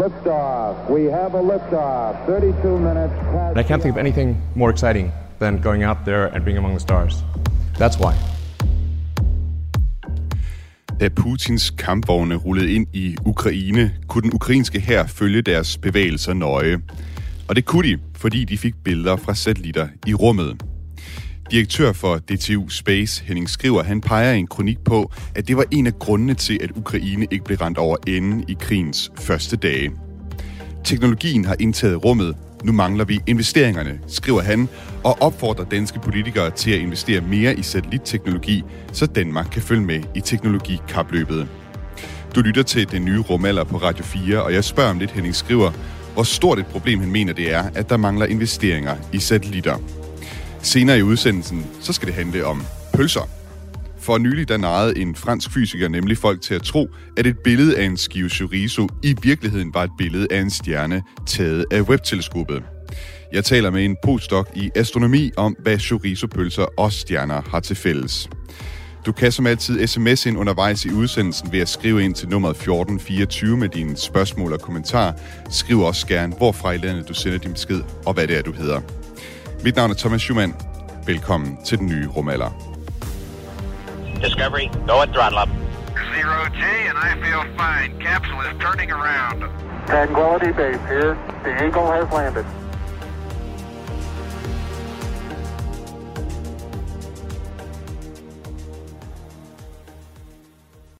Liftoff. We have a liftoff. 32 minutes past. And I can't think of anything more exciting than going out there and being among the stars. That's why. Da Putins kampvogne rullede ind i Ukraine, kunne den ukrainske hær følge deres bevægelser nøje. Og det kunne de, fordi de fik billeder fra satellitter i rummet. Direktør for DTU Space, Henning Skriver, han peger i en kronik på, at det var en af grundene til, at Ukraine ikke blev rent over enden i krigens første dage. Teknologien har indtaget rummet. Nu mangler vi investeringerne, skriver han, og opfordrer danske politikere til at investere mere i satellitteknologi, så Danmark kan følge med i teknologikapløbet. Du lytter til den nye rumalder på Radio 4, og jeg spørger om lidt Henning Skriver, hvor stort et problem han mener det er, at der mangler investeringer i satellitter. Senere i udsendelsen, så skal det handle om pølser. For nylig der narrede en fransk fysiker nemlig folk til at tro, at et billede af en skive chorizo i virkeligheden var et billede af en stjerne taget af webteleskopet. Jeg taler med en postdoc i astronomi om, hvad chorizo-pølser og stjerner har til fælles. Du kan som altid sms ind undervejs i udsendelsen ved at skrive ind til nummeret 1424 med dine spørgsmål og kommentarer. Skriv også gerne, hvorfra i landet du sender din besked, og hvad det er, du hedder. Mit navn er Thomas Schumann. Velkommen til den nye rumalder. Discovery, go at throttle up. Zero G, and I feel fine. Capsule is turning around. Tranquility Base here. The Eagle has landed.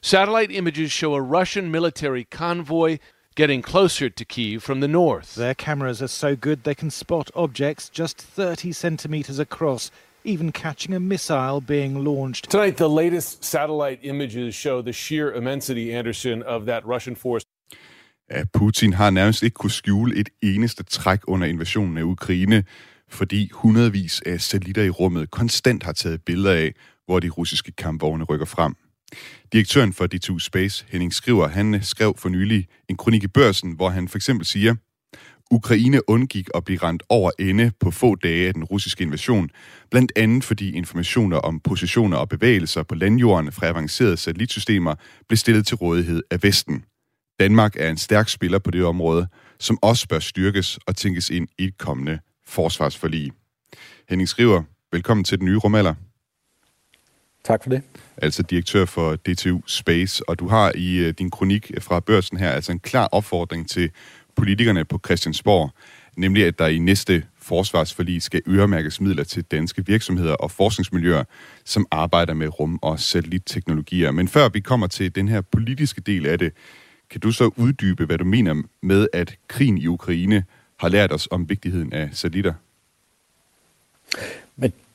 Satellite images show a Russian military convoy getting closer to Kiev from the north. Their cameras are so good they can spot objects just 30 centimeters across, even catching a missile being launched. Tonight, the latest satellite images show the sheer immensity, Anderson, of that Russian force. Ja, Putin har nærmest ikke kunne skjule et eneste træk under invasionen af Ukraine, fordi hundredvis af satellitter i rummet konstant har taget billeder af, hvor de russiske kampvogne rykker frem. Direktøren for D2 Space, Henning Skriver, han øh, skrev for nylig en kronik i børsen, hvor han for eksempel siger, Ukraine undgik at blive rent over ende på få dage af den russiske invasion, blandt andet fordi informationer om positioner og bevægelser på landjorden fra avancerede satellitsystemer blev stillet til rådighed af Vesten. Danmark er en stærk spiller på det område, som også bør styrkes og tænkes ind i et kommende forsvarsforlig. Henning Skriver, velkommen til den nye rumalder. Tak for det. Altså direktør for DTU Space, og du har i øh, din kronik fra børsen her altså en klar opfordring til politikerne på Christiansborg, nemlig at der i næste forsvarsforlig skal øremærkes midler til danske virksomheder og forskningsmiljøer, som arbejder med rum- og satellitteknologier. Men før vi kommer til den her politiske del af det, kan du så uddybe, hvad du mener med, at krigen i Ukraine har lært os om vigtigheden af satellitter?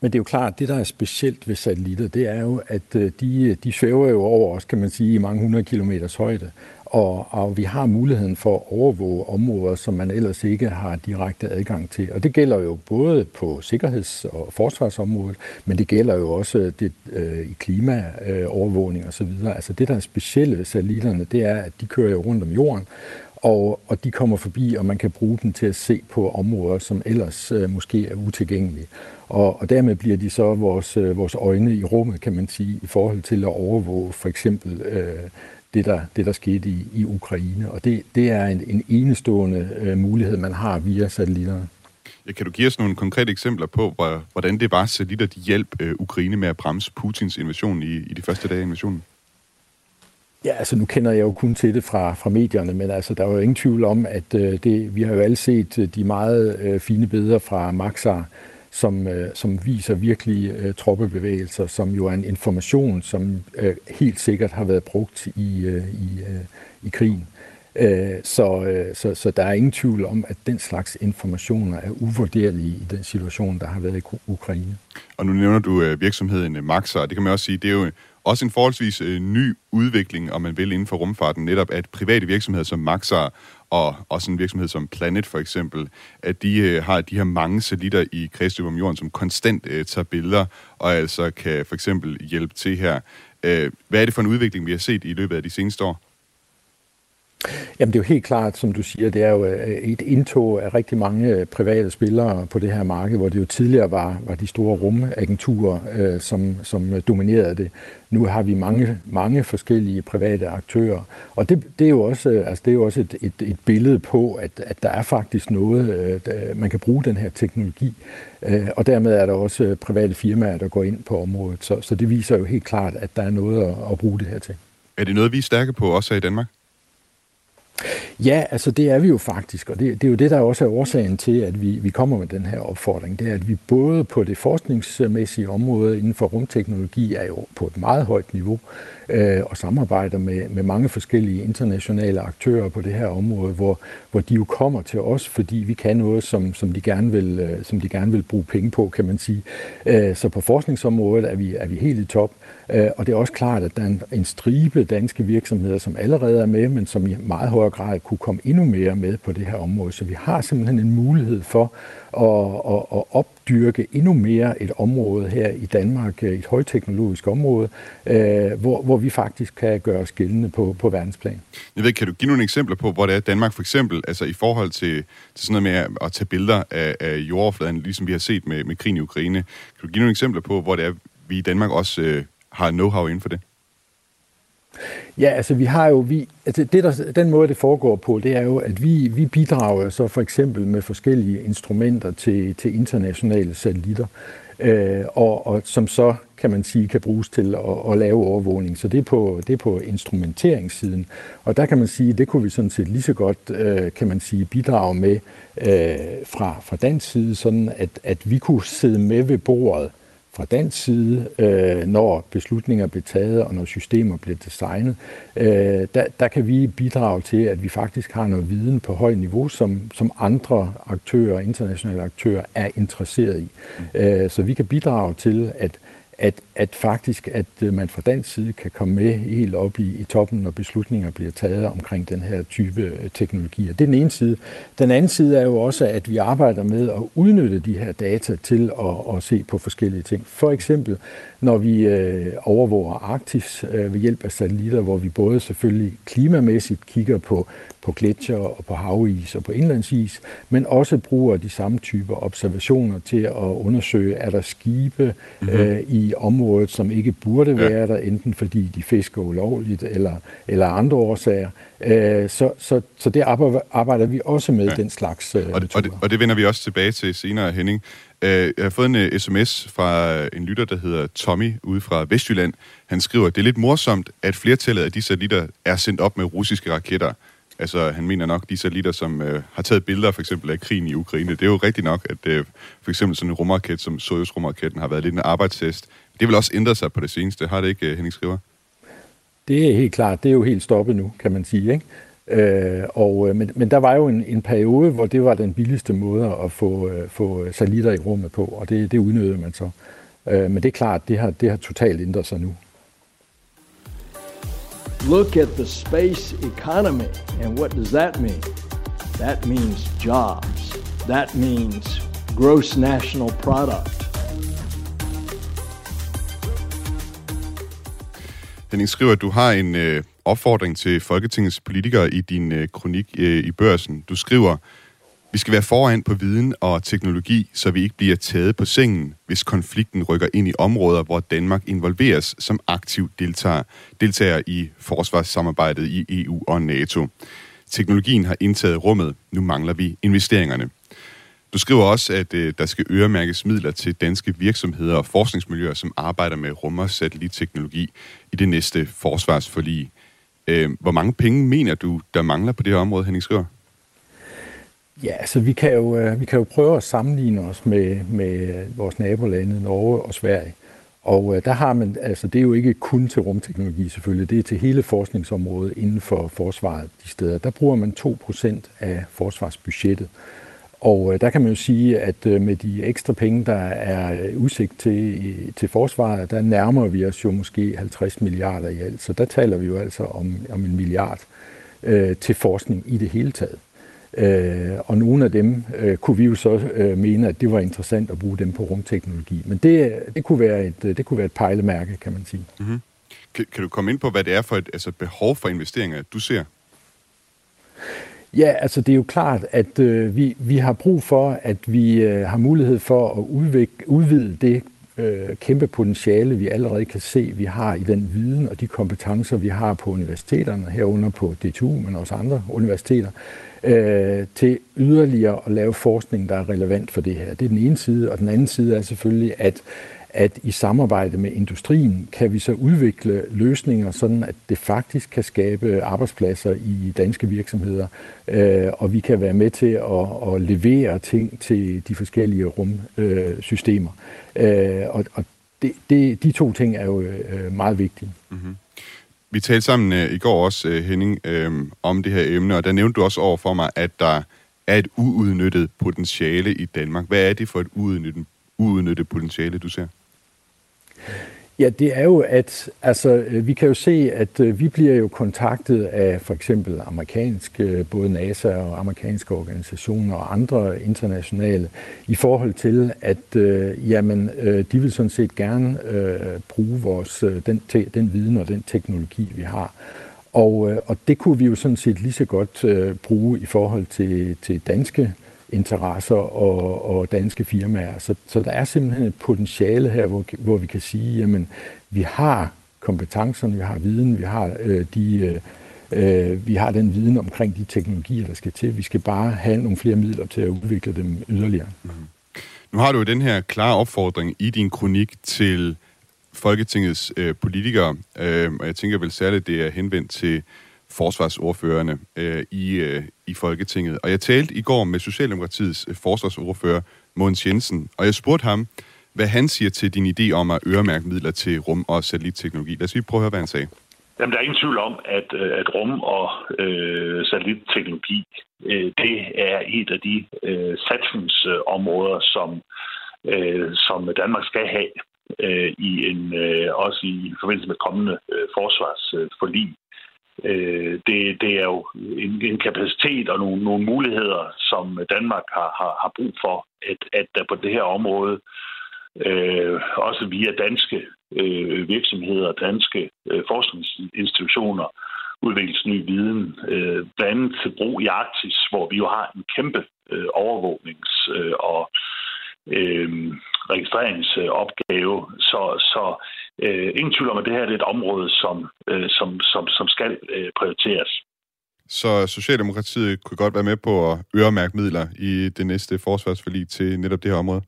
Men, det er jo klart, det der er specielt ved satellitter, det er jo, at øh, de, øh, de svæver jo over os, kan man sige, i mange hundrede kilometers højde. Og, og vi har muligheden for at overvåge områder, som man ellers ikke har direkte adgang til. Og det gælder jo både på sikkerheds- og forsvarsområdet, men det gælder jo også øh, det, øh, i klimaovervågning øh, osv. Altså det, der er specielle ved satellitterne, det er, at de kører jo rundt om jorden, og, og de kommer forbi, og man kan bruge dem til at se på områder, som ellers øh, måske er utilgængelige. Og, og dermed bliver de så vores, øh, vores øjne i rummet, kan man sige, i forhold til at overvåge for eksempel øh, det, der, det, der skete i, i Ukraine. Og det, det er en, en enestående øh, mulighed, man har via satellitterne. Ja, kan du give os nogle konkrete eksempler på, hvordan det var, satellitter de hjælp øh, Ukraine med at bremse Putins invasion i, i de første dage af invasionen? Ja, altså nu kender jeg jo kun til det fra, fra medierne, men altså der er jo ingen tvivl om, at øh, det, vi har jo alle set øh, de meget øh, fine billeder fra Maxar, som, øh, som viser virkelig øh, troppebevægelser, som jo er en information, som øh, helt sikkert har været brugt i, øh, i, øh, i krigen. Øh, så, øh, så, så der er ingen tvivl om, at den slags informationer er uvurderlige i den situation, der har været i Ukraine. Og nu nævner du øh, virksomheden øh, Maxar, og det kan man også sige, det er jo øh, også en forholdsvis øh, ny udvikling, om man vil, inden for rumfarten, netop at private virksomheder som Maxar og også en virksomhed som Planet for eksempel, at de øh, har de her mange satellitter i kredsløb om jorden, som konstant øh, tager billeder, og altså kan for eksempel hjælpe til her. Øh, hvad er det for en udvikling, vi har set i løbet af de seneste år? Jamen det er jo helt klart, som du siger, det er jo øh, et indtog af rigtig mange øh, private spillere på det her marked, hvor det jo tidligere var, var de store rumagenturer, øh, som, som øh, dominerede det. Nu har vi mange, mange forskellige private aktører, og det, det er jo også, altså det er jo også et, et, et billede på, at, at der er faktisk noget, øh, man kan bruge den her teknologi, øh, og dermed er der også private firmaer, der går ind på området. Så, så det viser jo helt klart, at der er noget at, at bruge det her til. Er det noget, vi er stærke på også her i Danmark? Ja, altså det er vi jo faktisk, og det, det er jo det, der også er årsagen til, at vi, vi kommer med den her opfordring. Det er, at vi både på det forskningsmæssige område inden for rumteknologi er jo på et meget højt niveau, øh, og samarbejder med, med mange forskellige internationale aktører på det her område, hvor, hvor de jo kommer til os, fordi vi kan noget, som, som, de, gerne vil, øh, som de gerne vil bruge penge på, kan man sige. Øh, så på forskningsområdet er vi, er vi helt i top. Øh, og det er også klart, at der er en, en stribe danske virksomheder, som allerede er med, men som i meget højere grad kunne komme endnu mere med på det her område. Så vi har simpelthen en mulighed for at, at, at opdyrke endnu mere et område her i Danmark, øh, et højteknologisk område, øh, hvor, hvor vi faktisk kan gøre os gældende på, på verdensplan. Jeg ved, kan du give nogle eksempler på, hvor det er Danmark for eksempel, altså i forhold til, til sådan noget med at tage billeder af, af jordoverfladen, ligesom vi har set med, med krigen i Ukraine. Kan du give nogle eksempler på, hvor det er, vi i Danmark også øh, har know-how inden for det? Ja, altså vi har jo, vi, altså det der, den måde det foregår på, det er jo, at vi, vi bidrager så for eksempel med forskellige instrumenter til, til internationale satellitter, øh, og, og som så kan man sige, kan bruges til at, at lave overvågning. Så det er, på, det er på instrumenteringssiden. Og der kan man sige, det kunne vi sådan set lige så godt, øh, kan man sige, bidrage med øh, fra, fra dansk side, sådan at, at vi kunne sidde med ved bordet, fra dansk side, øh, når beslutninger bliver taget og når systemer bliver designet, øh, der, der kan vi bidrage til, at vi faktisk har noget viden på højt niveau, som, som andre aktører, internationale aktører, er interesseret i. Øh, så vi kan bidrage til, at at, at faktisk, at øh, man fra dansk side kan komme med helt op i, i toppen, når beslutninger bliver taget omkring den her type øh, teknologier. Det er den ene side. Den anden side er jo også, at vi arbejder med at udnytte de her data til at, at se på forskellige ting. For eksempel, når vi øh, overvåger Arktis øh, ved hjælp af satellitter, hvor vi både selvfølgelig klimamæssigt kigger på på gletsjer og på havis og på indlandsis, men også bruger de samme typer observationer til at undersøge, er der skibe mm-hmm. øh, i området, som ikke burde være ja. der, enten fordi de fisker ulovligt eller, eller andre årsager. Øh, så, så, så det arbejder, arbejder vi også med, ja. den slags øh, og, det, og, det, og det vender vi også tilbage til senere, Henning. Øh, jeg har fået en øh, uh, sms fra øh, en lytter, der hedder Tommy, ude fra Vestjylland. Han skriver, at det er lidt morsomt, at flertallet af de satellitter er sendt op med russiske raketter. Altså, han mener nok, de satellitter, som øh, har taget billeder for eksempel af krigen i Ukraine, det er jo rigtigt nok, at øh, for eksempel sådan en rumraket som Soyuz rumraketten har været lidt en arbejdstest. Det vil også ændre sig på det seneste, har det ikke, Henning Skriver? Det er helt klart. Det er jo helt stoppet nu, kan man sige. Ikke? Øh, og, øh, men, men der var jo en, en periode, hvor det var den billigste måde at få, øh, få satellitter i rummet på, og det, det udnyttede man så. Øh, men det er klart, det har, det har totalt ændret sig nu. Look at the space economy. And what does that mean? That means jobs. That means gross national product. Henning skriver, at du har en øh, opfordring til Folketingets politikere i din øh, kronik øh, i børsen. Du skriver, vi skal være foran på viden og teknologi, så vi ikke bliver taget på sengen, hvis konflikten rykker ind i områder, hvor Danmark involveres som aktiv deltager, deltager i forsvarssamarbejdet i EU og NATO. Teknologien har indtaget rummet, nu mangler vi investeringerne. Du skriver også, at øh, der skal øremærkes midler til danske virksomheder og forskningsmiljøer, som arbejder med rum- og satellitteknologi i det næste forsvarsforlig. Øh, hvor mange penge mener du, der mangler på det her område, Henning Skriver? Ja, altså vi kan jo, øh, vi kan jo prøve at sammenligne os med, med vores nabolande, Norge og Sverige. Og øh, der har man, altså det er jo ikke kun til rumteknologi selvfølgelig, det er til hele forskningsområdet inden for forsvaret de steder. Der bruger man 2% af forsvarsbudgettet. Og øh, der kan man jo sige, at øh, med de ekstra penge, der er øh, udsigt til, til forsvaret, der nærmer vi os jo måske 50 milliarder i alt. Så der taler vi jo altså om, om en milliard øh, til forskning i det hele taget. Øh, og nogle af dem øh, kunne vi jo så øh, mene, at det var interessant at bruge dem på rumteknologi. Men det, det, kunne, være et, det kunne være et pejlemærke, kan man sige. Mm-hmm. Kan, kan du komme ind på, hvad det er for et altså behov for investeringer, du ser? Ja, altså det er jo klart, at øh, vi, vi har brug for, at vi øh, har mulighed for at udvik, udvide det øh, kæmpe potentiale, vi allerede kan se, vi har i den viden og de kompetencer, vi har på universiteterne, herunder på DTU, men også andre universiteter, øh, til yderligere at lave forskning, der er relevant for det her. Det er den ene side, og den anden side er selvfølgelig, at at i samarbejde med industrien kan vi så udvikle løsninger, sådan at det faktisk kan skabe arbejdspladser i danske virksomheder, øh, og vi kan være med til at, at levere ting til de forskellige rumsystemer. Øh, og og det, det, de to ting er jo øh, meget vigtige. Mm-hmm. Vi talte sammen øh, i går også, øh, Henning, øh, om det her emne, og der nævnte du også over for mig, at der er et uudnyttet potentiale i Danmark. Hvad er det for et uudnyttet, uudnyttet potentiale, du ser? Ja, det er jo, at altså, øh, vi kan jo se, at øh, vi bliver jo kontaktet af for eksempel amerikanske, øh, både NASA og amerikanske organisationer og andre internationale, i forhold til, at øh, jamen, øh, de vil sådan set gerne øh, bruge vores, den, te, den viden og den teknologi, vi har. Og, øh, og det kunne vi jo sådan set lige så godt øh, bruge i forhold til, til danske øh, interesser og, og danske firmaer. Så, så der er simpelthen et potentiale her, hvor, hvor vi kan sige, jamen, vi har kompetencerne, vi har viden, vi har øh, de... Øh, øh vi har den viden omkring de teknologier, der skal til. Vi skal bare have nogle flere midler til at udvikle dem yderligere. Mm. Nu har du jo den her klare opfordring i din kronik til Folketingets øh, politikere, øh, og jeg tænker vel særligt, det er henvendt til forsvarsordførerne øh, i, øh, i Folketinget. Og jeg talte i går med Socialdemokratiets øh, forsvarsordfører, Måns Jensen, og jeg spurgte ham, hvad han siger til din idé om at øremærke midler til rum- og satellitteknologi. Lad os lige prøve at høre, hvad han sagde. Jamen, der er ingen tvivl om, at, øh, at rum- og øh, satellitteknologi, øh, det er et af de øh, satsningsområder, som, øh, som Danmark skal have øh, i en øh, også i forbindelse med kommende øh, forsvarsforlig. Øh, det, det er jo en, en kapacitet og nogle, nogle muligheder, som Danmark har, har, har brug for, at, at der på det her område, øh, også via danske øh, virksomheder og danske øh, forskningsinstitutioner, udvikles ny viden, øh, blandt andet til brug i Arktis, hvor vi jo har en kæmpe øh, overvågnings- øh, og øh, registreringsopgave. Så, så øh, ingen tvivl om, at det her er et område, som, øh, som, som, som skal øh, prioriteres. Så Socialdemokratiet kunne godt være med på at øremærke midler i det næste forsvarsforlig til netop det her område?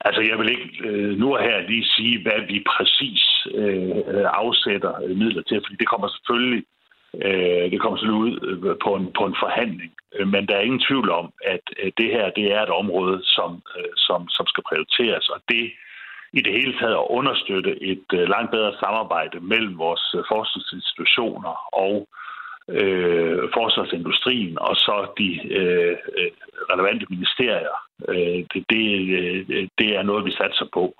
Altså, jeg vil ikke øh, nu og her lige sige, hvad vi præcis øh, afsætter øh, midler til, fordi det kommer selvfølgelig øh, det kommer selvfølgelig ud øh, på en, på en forhandling. Øh, men der er ingen tvivl om, at det her det er et område, som, som, som skal prioriteres, og det i det hele taget at understøtte et øh, langt bedre samarbejde mellem vores øh, forskningsinstitutioner og øh, forsvarsindustrien og så de øh, øh, relevante ministerier. Øh, det, det, øh, det er noget, vi satser på.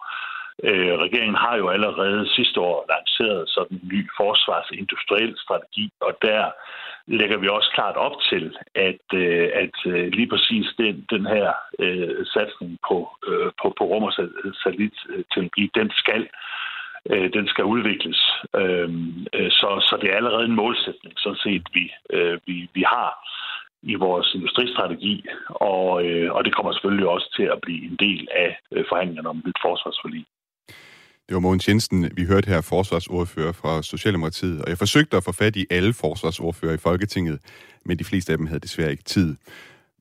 Øh, regeringen har jo allerede sidste år lanceret sådan en ny forsvarsindustriel strategi, og der lægger vi også klart op til, at, øh, at øh, lige præcis den, den her øh, satsning på, øh, på, på rum- og satellitteknologi, den skal øh, den skal udvikles. Øh, så, så det er allerede en målsætning, sådan set, vi, øh, vi, vi har i vores industristrategi, og, øh, og det kommer selvfølgelig også til at blive en del af øh, forhandlingerne om et forsvarsforlig. Det var Mogens Jensen, vi hørte her, forsvarsordfører fra Socialdemokratiet, og jeg forsøgte at få fat i alle forsvarsordfører i Folketinget, men de fleste af dem havde desværre ikke tid.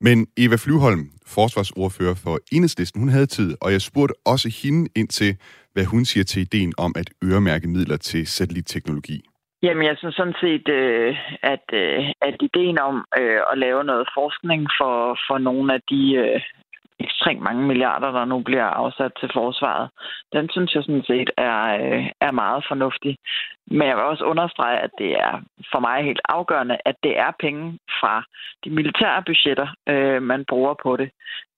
Men Eva Flyholm, forsvarsordfører for Enhedslisten, hun havde tid, og jeg spurgte også hende ind til, hvad hun siger til ideen om at øremærke midler til satellitteknologi. Jamen, jeg synes sådan set, øh, at, øh, at ideen om øh, at lave noget forskning for, for nogle af de øh, ekstremt mange milliarder, der nu bliver afsat til forsvaret, den synes jeg sådan set er, øh, er meget fornuftig. Men jeg vil også understrege, at det er for mig helt afgørende, at det er penge fra de militære budgetter, øh, man bruger på det.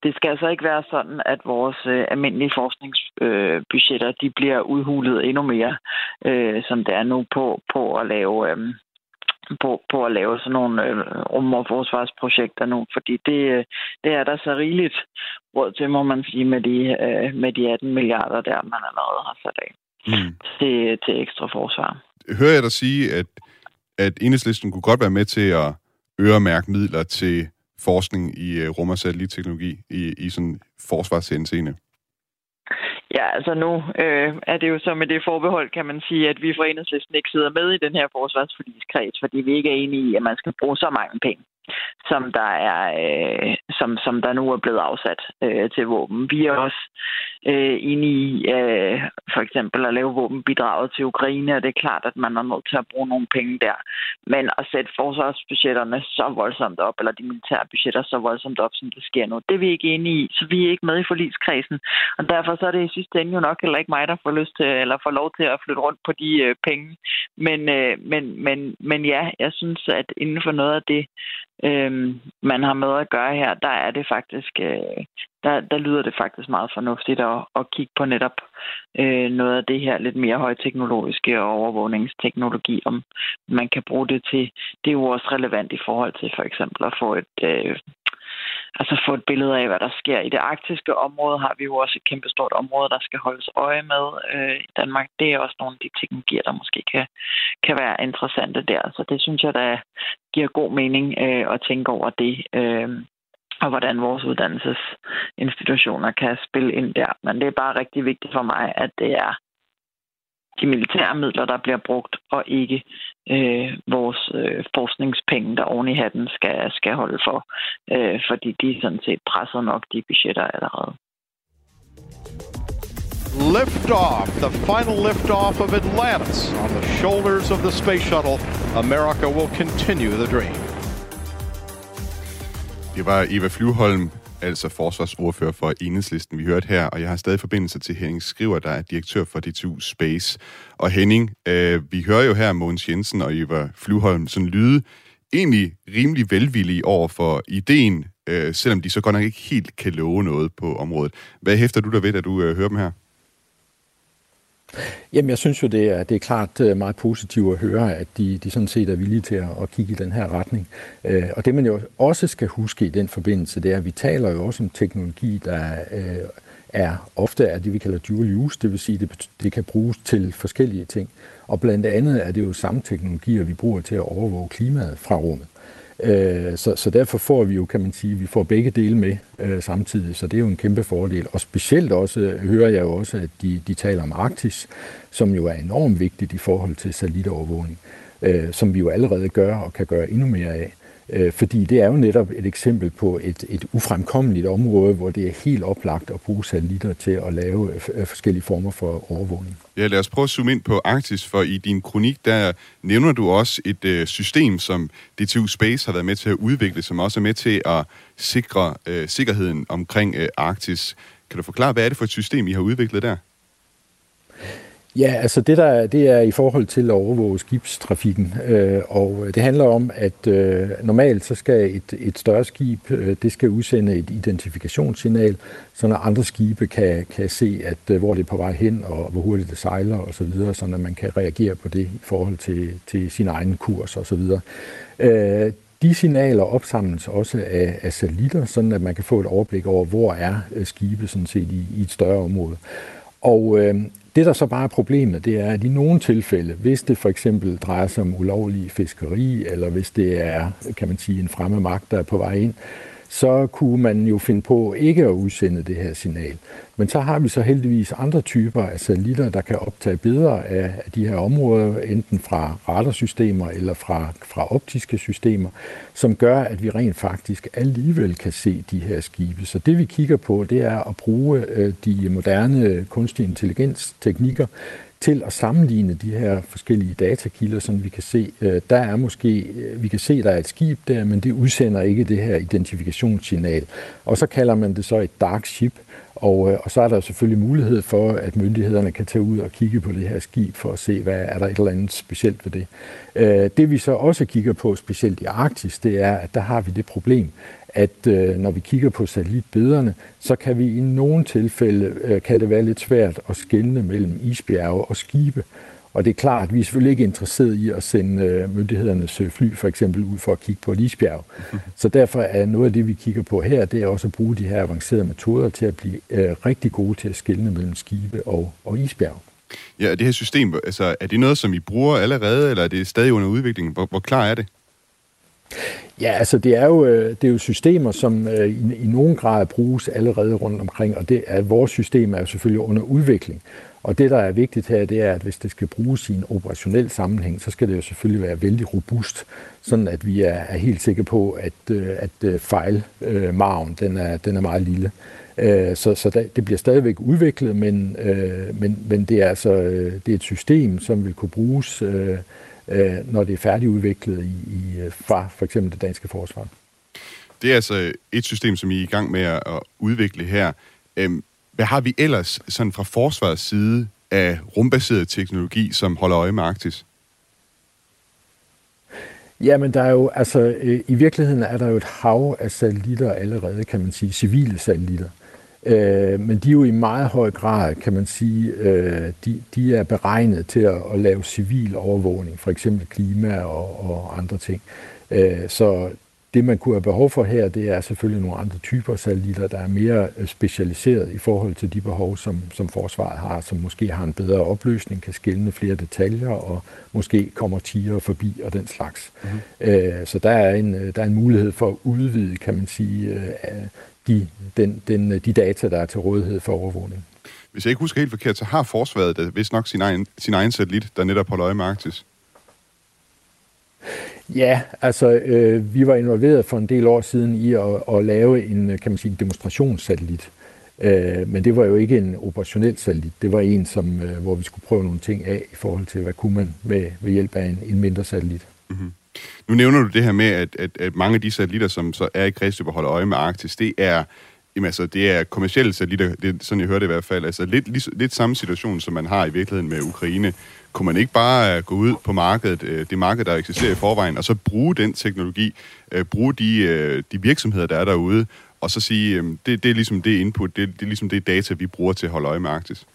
Det skal altså ikke være sådan, at vores øh, almindelige forskningsbudgetter øh, de bliver udhulet endnu mere, øh, som det er nu på, på at lave øh, på, på at lave sådan nogle øh, rum- og forsvarsprojekter nu, fordi det, øh, det er der så rigeligt råd til, må man sige, med de, øh, med de 18 milliarder der, man allerede har sat af mm. til, til ekstra forsvar. Hører jeg dig sige, at, at enhedslisten kunne godt være med til at øremærke midler til forskning i øh, rum- og satellitteknologi i, i sådan forsvarshensene? Ja, altså nu øh, er det jo så med det forbehold, kan man sige, at vi fra enhedslisten ikke sidder med i den her forsvarsforligskreds, fordi vi ikke er enige i, at man skal bruge så mange penge som der er øh, som, som der nu er blevet afsat øh, til våben. Vi er også øh, inde i øh, for eksempel at lave våbenbidraget til Ukraine, og det er klart, at man er nødt til at bruge nogle penge der. Men at sætte forsvarsbudgetterne så voldsomt op, eller de militære budgetter så voldsomt op, som det sker nu, det er vi ikke enige i, så vi er ikke med i forligskredsen. Og derfor så er det i sidste ende jo nok heller ikke mig, der får lyst til, eller får lov til at flytte rundt på de øh, penge. Men, øh, men, men, men ja, jeg synes, at inden for noget af det, øh, man har med at gøre her, der er det faktisk, øh, der, der lyder det faktisk meget fornuftigt at, at kigge på netop øh, noget af det her lidt mere højteknologiske overvågningsteknologi, om man kan bruge det til. Det er jo også relevant i forhold til for eksempel at få et øh, altså få et billede af, hvad der sker. I det arktiske område har vi jo også et kæmpestort område, der skal holdes øje med øh, i Danmark. Det er også nogle af de teknologier, der måske kan, kan være interessante der. Så det synes jeg, der giver god mening øh, at tænke over det. Øh, og hvordan vores uddannelsesinstitutioner kan spille ind der. Men det er bare rigtig vigtigt for mig, at det er de militære midler, der bliver brugt, og ikke øh, vores øh, forskningspenge, der oven i hatten skal, skal holde for. Øh, fordi de sådan set presser nok de budgetter allerede. Lift off, the final lift off of Atlantis on the shoulders of the space shuttle. America will continue the dream. Det var Eva Flyvholm, altså forsvarsordfører for Enhedslisten, vi hørte her, og jeg har stadig forbindelse til Henning Skriver, der er direktør for DTU Space. Og Henning, øh, vi hører jo her Mogens Jensen og Eva Flyholm sådan lyde egentlig rimelig velvillige over for ideen, øh, selvom de så godt nok ikke helt kan love noget på området. Hvad hæfter du der ved, at du øh, hører dem her? Jamen, jeg synes jo, det er, det er klart øh, meget positivt at høre, at de, de sådan set er villige til at, at kigge i den her retning. Øh, og det, man jo også skal huske i den forbindelse, det er, at vi taler jo også om teknologi, der øh, er ofte er det, vi kalder dual use, det vil sige, det, det kan bruges til forskellige ting. Og blandt andet er det jo samme teknologier, vi bruger til at overvåge klimaet fra rummet. Øh, så, så derfor får vi jo, kan man sige, vi får begge dele med øh, samtidig, så det er jo en kæmpe fordel. Og specielt også øh, hører jeg jo også, at de, de taler om Arktis, som jo er enormt vigtigt i forhold til satellitovervågning, øh, som vi jo allerede gør og kan gøre endnu mere af. Øh, fordi det er jo netop et eksempel på et, et ufremkommeligt område, hvor det er helt oplagt at bruge satellitter til at lave øh, øh, forskellige former for overvågning. Ja, lad os prøve at zoome ind på Arktis, for i din kronik, der nævner du også et øh, system, som DTU Space har været med til at udvikle, som også er med til at sikre øh, sikkerheden omkring øh, Arktis. Kan du forklare, hvad er det for et system, I har udviklet der? Ja, altså det der det er i forhold til at overvåge skibstrafikken, øh, og øh, det handler om, at øh, normalt så skal et, et større skib, øh, det skal udsende et identifikationssignal, så når andre skibe kan, kan se, at øh, hvor det er på vej hen, og hvor hurtigt det sejler osv., så, videre, så man kan reagere på det i forhold til, til sin egen kurs osv. Øh, de signaler opsamles også af, af satellitter, sådan at man kan få et overblik over, hvor er øh, skibe sådan set i, i et større område. Og øh, det, der så bare er problemet, det er, at i nogle tilfælde, hvis det for eksempel drejer sig om ulovlig fiskeri, eller hvis det er, kan man sige, en fremme magt, der er på vej ind, så kunne man jo finde på ikke at udsende det her signal. Men så har vi så heldigvis andre typer af satellitter, der kan optage billeder af, de her områder, enten fra radarsystemer eller fra, fra optiske systemer, som gør, at vi rent faktisk alligevel kan se de her skibe. Så det vi kigger på, det er at bruge øh, de moderne kunstig intelligens teknikker til at sammenligne de her forskellige datakilder, som vi kan se. Øh, der er måske, øh, vi kan se, der er et skib der, men det udsender ikke det her identifikationssignal. Og så kalder man det så et dark ship, og, øh, og så er der selvfølgelig mulighed for, at myndighederne kan tage ud og kigge på det her skib for at se, hvad er der et eller andet specielt ved det. Øh, det vi så også kigger på, specielt i Arktis, det er, at der har vi det problem, at øh, når vi kigger på satellitbillederne, så kan vi i nogle tilfælde, øh, kan det være lidt svært at skelne mellem isbjerge og skibe. Og det er klart, at vi er selvfølgelig ikke interesseret i at sende øh, myndighedernes øh, fly for eksempel ud for at kigge på et isbjerg. Så derfor er noget af det, vi kigger på her, det er også at bruge de her avancerede metoder til at blive øh, rigtig gode til at skelne mellem skibe og, og isbjerg. Ja, det her system, altså, er det noget, som I bruger allerede, eller er det stadig under udvikling? Hvor, hvor klar er det? Ja, altså det er jo, det er jo systemer, som i, i nogen grad bruges allerede rundt omkring, og det er, vores system er jo selvfølgelig under udvikling. Og det, der er vigtigt her, det er, at hvis det skal bruges i en operationel sammenhæng, så skal det jo selvfølgelig være vældig robust, sådan at vi er, er helt sikre på, at, øh, at øh, fejlmarven den er, den er meget lille. Øh, så, så det bliver stadigvæk udviklet, men, men, men det er altså det er et system, som vil kunne bruges når det er færdigudviklet i, i, fra for eksempel det danske forsvar. Det er altså et system, som I er i gang med at, at udvikle her. Øhm, hvad har vi ellers sådan fra forsvarets side af rumbaseret teknologi, som holder øje med Arktis? Jamen, der er jo, altså, øh, i virkeligheden er der jo et hav af satellitter allerede, kan man sige, civile satellitter. Øh, men de er jo i meget høj grad, kan man sige, øh, de, de er beregnet til at, at lave civil overvågning, for eksempel klima og, og andre ting. Øh, så det, man kunne have behov for her, det er selvfølgelig nogle andre typer satellitter, der er mere øh, specialiseret i forhold til de behov, som, som forsvaret har, som måske har en bedre opløsning, kan skille flere detaljer, og måske kommer tiger forbi og den slags. Mm-hmm. Øh, så der er, en, øh, der er en mulighed for at udvide, kan man sige, øh, de, den, den, de data, der er til rådighed for overvågning. Hvis jeg ikke husker helt forkert, så har forsvaret da vist nok sin egen, sin egen satellit, der netop holder øje med Arktis. Ja, altså øh, vi var involveret for en del år siden i at, at lave en, øh, kan man sige, en demonstrationssatellit. Øh, men det var jo ikke en operationel satellit. Det var en, som, øh, hvor vi skulle prøve nogle ting af i forhold til, hvad kunne man med, ved hjælp af en, en mindre satellit. Mm-hmm. Nu nævner du det her med, at, at, at mange af de satellitter, som så er i kredsløb og holder øje med Arktis, det er, jamen altså, det er kommersielle satellitter, det er sådan, jeg hørte det i hvert fald. Altså lidt, lidt, lidt samme situation, som man har i virkeligheden med Ukraine. Kunne man ikke bare øh, gå ud på markedet, øh, det marked, der eksisterer i forvejen, og så bruge den teknologi, øh, bruge de, de virksomheder, der er derude, og så sige, det, det er ligesom det input, det, det er ligesom det data, vi bruger til at holde øje med Arktis?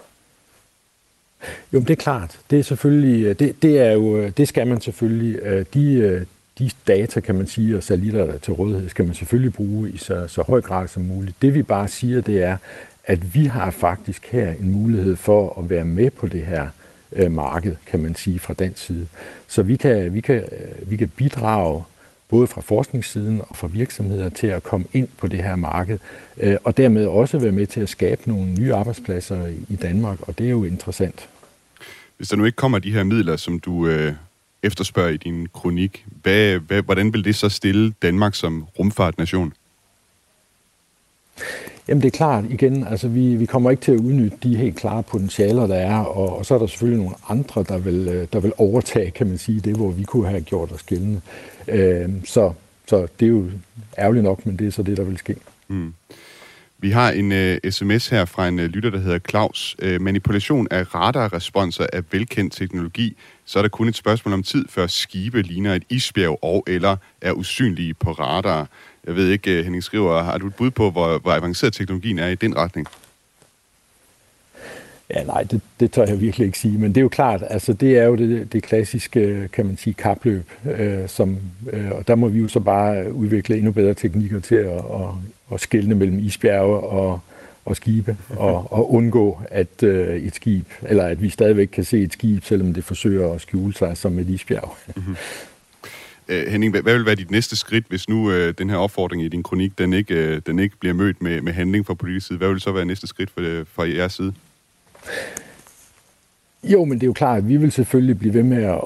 Jo, det er klart. Det er selvfølgelig, det, det er jo, det skal man selvfølgelig. De, de data, kan man sige, og satellitter der til rådighed, skal man selvfølgelig bruge i så, så høj grad som muligt. Det vi bare siger, det er, at vi har faktisk her en mulighed for at være med på det her øh, marked, kan man sige, fra den side. Så vi kan, vi kan, øh, vi kan bidrage både fra forskningssiden og fra virksomheder til at komme ind på det her marked, øh, og dermed også være med til at skabe nogle nye arbejdspladser i Danmark, og det er jo interessant. Hvis der nu ikke kommer de her midler, som du øh, efterspørger i din kronik, hvad, hvad, hvordan vil det så stille Danmark som rumfartnation? Jamen det er klart, igen, altså vi, vi kommer ikke til at udnytte de helt klare potentialer, der er, og, og så er der selvfølgelig nogle andre, der vil, øh, der vil overtage, kan man sige, det, hvor vi kunne have gjort os gældende. Øh, så, så det er jo ærgerligt nok, men det er så det, der vil ske. Mm. Vi har en øh, uh, sms her fra en uh, lytter, der hedder Claus. Uh, manipulation af radarresponser er velkendt teknologi, så er der kun et spørgsmål om tid, før skibe ligner et isbjerg og eller er usynlige på radar. Jeg ved ikke, uh, Henning Skriver, har du et bud på, hvor, hvor avanceret teknologien er i den retning? Ja, nej, det, det tør jeg virkelig ikke sige, men det er jo klart, altså det er jo det, det klassiske, kan man sige, kapløb, øh, som, øh, og der må vi jo så bare udvikle endnu bedre teknikker til at, at, at skille mellem isbjerge og, og skibe, og, og undgå, at øh, et skib, eller at vi stadigvæk kan se et skib, selvom det forsøger at skjule sig som et isbjerg. Mm-hmm. Henning, hvad, hvad vil være dit næste skridt, hvis nu øh, den her opfordring i din kronik, den ikke, øh, den ikke bliver mødt med, med handling fra politisk side? Hvad vil så være næste skridt fra, øh, fra jeres side? Jo, men det er jo klart, at vi vil selvfølgelig blive ved med at,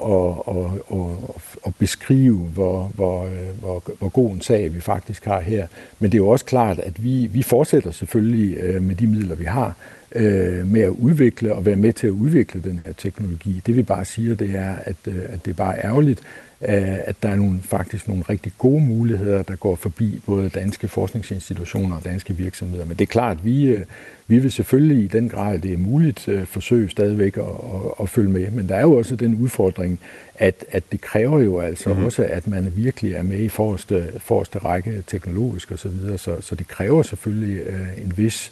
at, at, at, beskrive, hvor, hvor, øh, hvor, hvor god en sag vi faktisk har her. Men det er jo også klart, at vi, vi fortsætter selvfølgelig øh, med de midler, vi har, øh, med at udvikle og være med til at udvikle den her teknologi. Det vi bare siger, det er, at, at det er bare ærgerligt, at der er nogle, faktisk nogle rigtig gode muligheder, der går forbi både danske forskningsinstitutioner og danske virksomheder. Men det er klart, at vi, vi vil selvfølgelig i den grad, det er muligt, øh, forsøge stadigvæk at, at, at følge med. Men der er jo også den udfordring, at, at det kræver jo altså mm-hmm. også, at man virkelig er med i forreste, forreste række teknologisk osv. Så, videre. så, så det kræver selvfølgelig en vis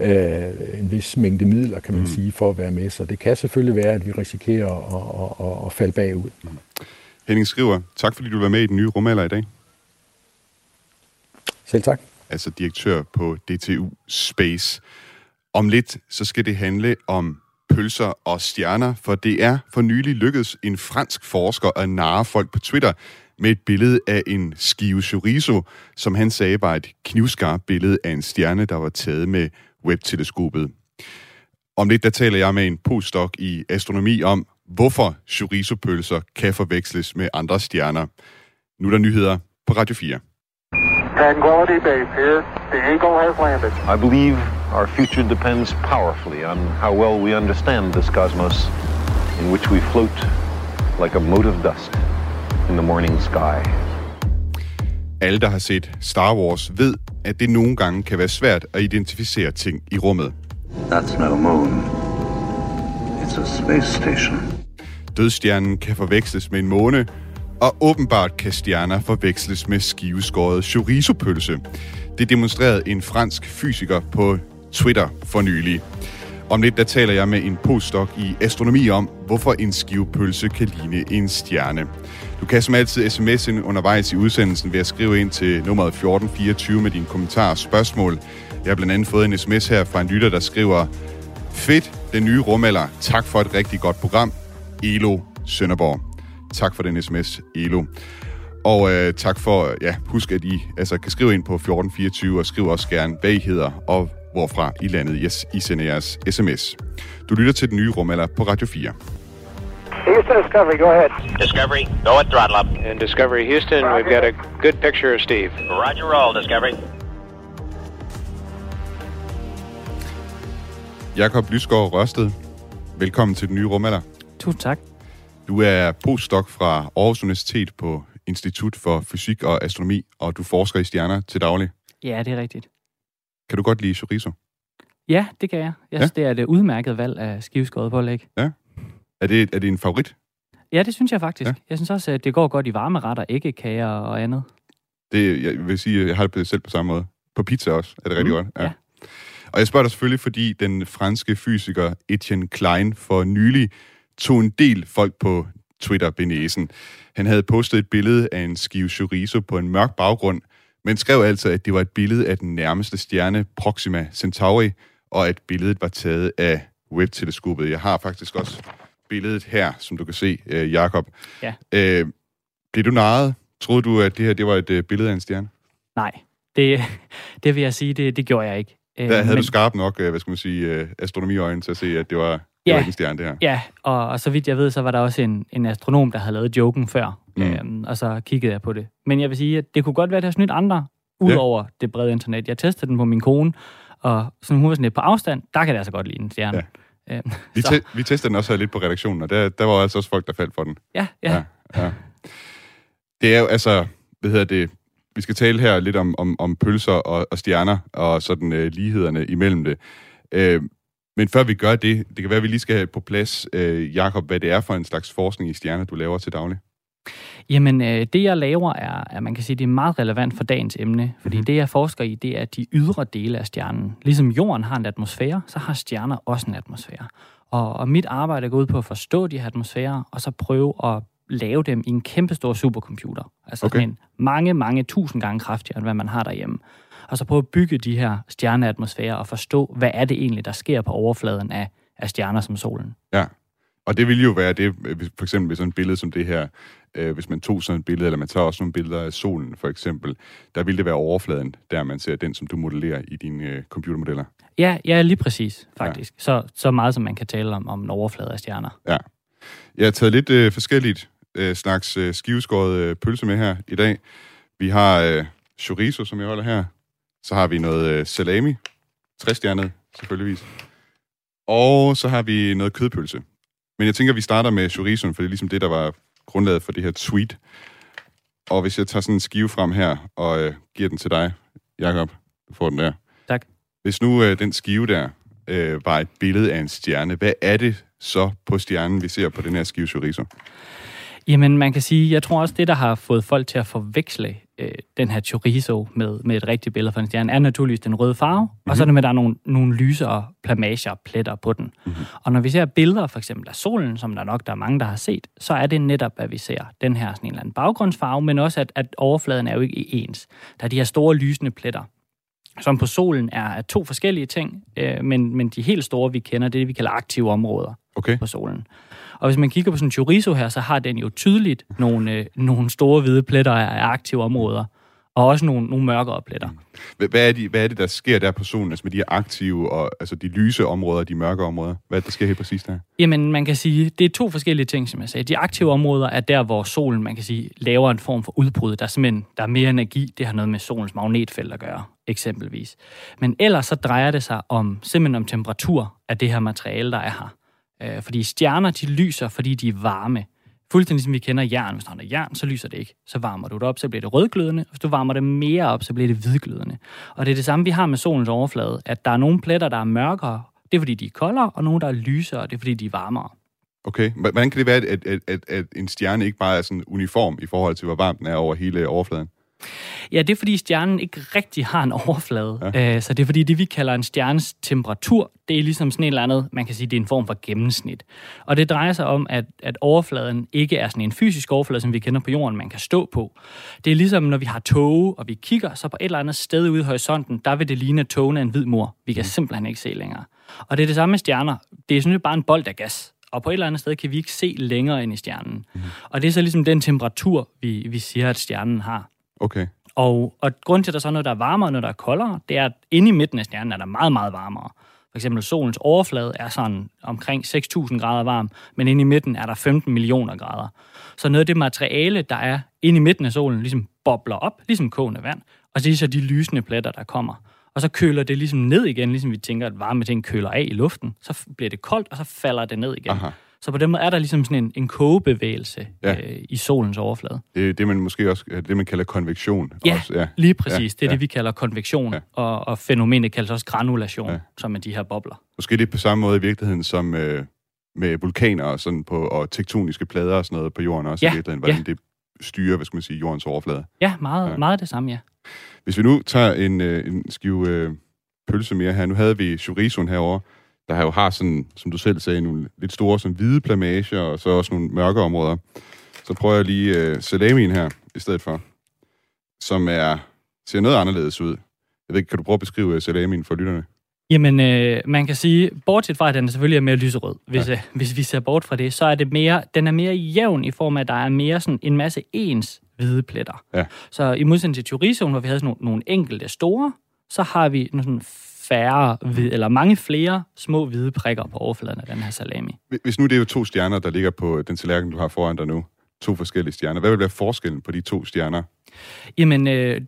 øh, en vis mængde midler, kan man mm. sige, for at være med. Så det kan selvfølgelig være, at vi risikerer at, at, at, at falde bagud. Mm. Henning Skriver, tak fordi du var med i den nye rumalder i dag. Selv tak. Altså direktør på DTU Space. Om lidt, så skal det handle om pølser og stjerner, for det er for nylig lykkedes en fransk forsker at narre folk på Twitter med et billede af en skive chorizo, som han sagde var et knivskarpt billede af en stjerne, der var taget med webteleskopet. Om lidt, der taler jeg med en postdoc i astronomi om, hvorfor chorizo-pølser kan forveksles med andre stjerner. Nu er der nyheder på Radio 4. Tranquility Base here. The Eagle has landed. I believe our future depends powerfully on how well we understand this cosmos in which we float like a mote of dust in the morning sky. Alle, der har set Star Wars, ved, at det nogle gange kan være svært at identificere ting i rummet. That's no moon. It's a space station. Dødstjernen kan forveksles med en måne, og åbenbart kan stjerner forveksles med skiveskåret chorizo-pølse. Det demonstrerede en fransk fysiker på Twitter for nylig. Om lidt, der taler jeg med en postdoc i astronomi om, hvorfor en skivepølse kan ligne en stjerne. Du kan som altid sms ind undervejs i udsendelsen ved at skrive ind til nummeret 1424 med dine kommentarer og spørgsmål. Jeg har blandt andet fået en sms her fra en lytter, der skriver, Fedt, den nye rumalder. Tak for et rigtig godt program. Elo Sønderborg. Tak for den sms, Elo. Og øh, tak for, ja, husk at I altså, kan skrive ind på 1424, og skriv også gerne, hvad I hedder, og hvorfra I landet, yes, I sender jeres sms. Du lytter til den nye rumalder på Radio 4. Houston Discovery, go ahead. Discovery, go at throttle up. And Discovery Houston, we've got a good picture of Steve. Roger roll, Discovery. Jakob Lysgaard Rørsted, velkommen til den nye rumalder. Tusind tak. Du er postdoc fra Aarhus Universitet på Institut for Fysik og Astronomi, og du forsker i stjerner til daglig. Ja, det er rigtigt. Kan du godt lide chorizo? Ja, det kan jeg. Jeg synes, ja? det er et udmærket valg af skiveskåret pålæg. Ja. Er det, er det en favorit? Ja, det synes jeg faktisk. Ja. Jeg synes også, at det går godt i varme retter, ikke kager og andet. Det, jeg vil sige, jeg har det selv på samme måde. På pizza også er det rigtig mm, godt. Ja. ja. Og jeg spørger dig selvfølgelig, fordi den franske fysiker Etienne Klein for nylig tog en del folk på Twitter benæsen. Han havde postet et billede af en skive chorizo på en mørk baggrund, men skrev altså, at det var et billede af den nærmeste stjerne, Proxima Centauri, og at billedet var taget af webteleskopet. Jeg har faktisk også billedet her, som du kan se, øh, Jakob. Ja. Øh, blev du narret? Troede du, at det her det var et øh, billede af en stjerne? Nej, det, det vil jeg sige, det, det gjorde jeg ikke. Der havde men... du skarp nok, øh, hvad skal man sige, øh, astronomiøjen til at se, at det var, det ja, var ikke en stjerne, det her. Ja, og, og så vidt jeg ved, så var der også en, en astronom, der havde lavet joken før, mm. øhm, og så kiggede jeg på det. Men jeg vil sige, at det kunne godt være, at det har snydt andre, udover ja. det brede internet. Jeg testede den på min kone, og sådan, hun var sådan lidt på afstand, der kan det altså godt lide en stjerne. Ja. Øhm, vi, te- vi testede den også her lidt på redaktionen, og der, der var altså også folk, der faldt for den. Ja, ja. ja, ja. Det er jo, altså, hvad hedder det, vi skal tale her lidt om, om, om pølser og, og stjerner, og sådan øh, lighederne imellem det. Øh, men før vi gør det, det kan være, at vi lige skal have på plads, øh, Jakob, hvad det er for en slags forskning i stjerner, du laver til daglig. Jamen, øh, det jeg laver er, at man kan sige, det er meget relevant for dagens emne, fordi mm-hmm. det jeg forsker i, det er de ydre dele af stjernen. Ligesom jorden har en atmosfære, så har stjerner også en atmosfære. Og, og mit arbejde går ud på at forstå de her atmosfærer, og så prøve at lave dem i en kæmpestor supercomputer. Altså okay. en mange, mange tusind gange kraftigere, end hvad man har derhjemme. Og så prøve at bygge de her stjerneatmosfærer og forstå, hvad er det egentlig, der sker på overfladen af, af stjerner som solen. Ja, og det ville jo være det, for eksempel med sådan et billede som det her, øh, hvis man tog sådan et billede, eller man tager også nogle billeder af solen for eksempel, der ville det være overfladen, der man ser den, som du modellerer i dine øh, computermodeller. Ja, ja, lige præcis, faktisk. Ja. Så, så meget, som man kan tale om, om en overflade af stjerner. Ja. Jeg har taget lidt øh, forskelligt øh, slags øh, skiveskåret øh, pølse med her i dag. Vi har øh, chorizo, som jeg holder her. Så har vi noget øh, salami, træstjernet selvfølgeligvis. Og så har vi noget kødpølse. Men jeg tænker, vi starter med chorizoen, for det er ligesom det, der var grundlaget for det her tweet. Og hvis jeg tager sådan en skive frem her og øh, giver den til dig, Jakob, du får den der. Tak. Hvis nu øh, den skive der øh, var et billede af en stjerne, hvad er det så på stjernen, vi ser på den her skive chorizo? Jamen, man kan sige, jeg tror også, det, der har fået folk til at forveksle øh, den her chorizo med, med et rigtigt billede fra en stjerne, er naturligvis den røde farve, mm-hmm. og så er det med, at der er nogle, nogle lysere plamager og pletter på den. Mm-hmm. Og når vi ser billeder for eksempel af solen, som der nok der er mange, der har set, så er det netop, at vi ser den her sådan en eller anden baggrundsfarve, men også, at, at overfladen er jo ikke ens. Der er de her store lysende pletter. som på solen er, er to forskellige ting, øh, men, men de helt store, vi kender, det er det, vi kalder aktive områder okay. på solen. Og hvis man kigger på sådan en chorizo her, så har den jo tydeligt nogle, øh, nogle store hvide pletter af aktive områder, og også nogle, nogle mørkere pletter. Hvad hvad er, de, hvad er det, der sker der på solen, altså med de aktive, og, altså de lyse områder og de mørke områder? Hvad er det, der sker helt præcis der? Jamen, man kan sige, det er to forskellige ting, som jeg sagde. De aktive områder er der, hvor solen, man kan sige, laver en form for udbrud. Der er simpelthen der er mere energi. Det har noget med solens magnetfelt at gøre, eksempelvis. Men ellers så drejer det sig om simpelthen om temperatur af det her materiale, der er her. Øh, fordi stjerner, de lyser, fordi de er varme. Fuldstændig som vi kender jern. Hvis der er jern, så lyser det ikke. Så varmer du det op, så bliver det rødglødende. Hvis du varmer det mere op, så bliver det hvidglødende. Og det er det samme, vi har med solens overflade. At der er nogle pletter, der er mørkere. Det er, fordi de er koldere, og nogle, der er lysere. Det er, fordi de er varmere. Okay. Hvordan kan det være, at, at, at, at en stjerne ikke bare er sådan uniform i forhold til, hvor varm den er over hele overfladen? Ja, det er fordi stjernen ikke rigtig har en overflade. Ja. Øh, så det er fordi det, vi kalder en stjernes temperatur, det er ligesom sådan et eller andet, man kan sige, det er en form for gennemsnit. Og det drejer sig om, at, at overfladen ikke er sådan en fysisk overflade, som vi kender på jorden, man kan stå på. Det er ligesom, når vi har tog, og vi kigger, så på et eller andet sted ude i horisonten, der vil det ligne, at togene er en hvid mur. Vi kan mm. simpelthen ikke se længere. Og det er det samme med stjerner. Det er sådan bare en bold af gas og på et eller andet sted kan vi ikke se længere ind i stjernen. Mm. Og det er så ligesom den temperatur, vi, vi siger, at stjernen har. Okay. Og, og grund til, at der så er noget, der er varmere og noget, der er koldere, det er, at inde i midten af stjernen er der meget, meget varmere. For eksempel solens overflade er sådan omkring 6.000 grader varm, men inde i midten er der 15 millioner grader. Så noget af det materiale, der er inde i midten af solen, ligesom bobler op, ligesom kogende vand, og så er så de lysende pletter, der kommer. Og så køler det ligesom ned igen, ligesom vi tænker, at varme ting køler af i luften. Så bliver det koldt, og så falder det ned igen. Aha. Så på den måde er der ligesom sådan en, en kogebevægelse ja. øh, i solens overflade. Det er det, man måske også det, man kalder konvektion. Ja, også. ja. lige præcis. Ja, det er ja. det, vi kalder konvektion. Ja. Og, og fænomenet kaldes også granulation, ja. som er de her bobler. Måske det på samme måde i virkeligheden som øh, med vulkaner og, sådan på, og tektoniske plader og sådan noget på jorden også ja. i virkeligheden, hvordan ja. det styrer, hvad skal man sige, jordens overflade. Ja, meget, ja. meget det samme, ja. Hvis vi nu tager en, øh, en skive øh, pølse mere her. Nu havde vi chorizoen herovre, der jo har sådan, som du selv sagde, nogle lidt store sådan hvide plamager, og så også nogle mørke områder. Så prøver jeg lige øh, salamien her i stedet for, som er ser noget anderledes ud. Jeg ved ikke, kan du prøve at beskrive øh, salamien for lytterne? Jamen, øh, man kan sige, bortset fra, at den selvfølgelig er mere lyserød, hvis, ja. øh, hvis vi ser bort fra det, så er det mere, den er mere jævn i form af, at der er mere sådan en masse ens hvide pletter. Ja. Så i modsætning til chorizoen, hvor vi havde sådan nogle, nogle enkelte store, så har vi nogle sådan færre, eller mange flere små hvide prikker på overfladen af den her salami. Hvis nu det er jo to stjerner, der ligger på den tallerken, du har foran dig nu, to forskellige stjerner, hvad vil være forskellen på de to stjerner? Jamen, øh,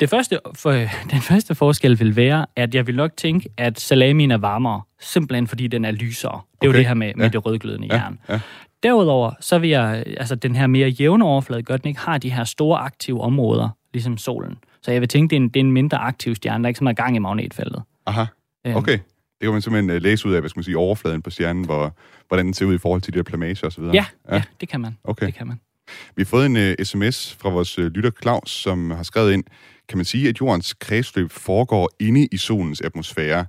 det første, for, den første forskel vil være, at jeg vil nok tænke, at salamien er varmere, simpelthen fordi den er lysere. Det er okay. jo det her med, med ja. det rødglødende jern. Ja. Ja. Derudover, så vil jeg, altså den her mere jævne overflade, gør den ikke har de her store aktive områder, ligesom solen. Så jeg vil tænke, det er en, det er en mindre aktiv stjerne, der er ikke så meget gang i magnetfeltet. Aha, øhm. okay. Det kan man simpelthen uh, læse ud af, hvad skal man sige, overfladen på stjernen, hvor, hvordan den ser ud i forhold til de der plamager osv. Ja, ja, ja, det kan man. Okay. Det kan man. Vi har fået en uh, sms fra vores uh, lytter Claus, som har skrevet ind, kan man sige, at jordens kredsløb foregår inde i solens atmosfære.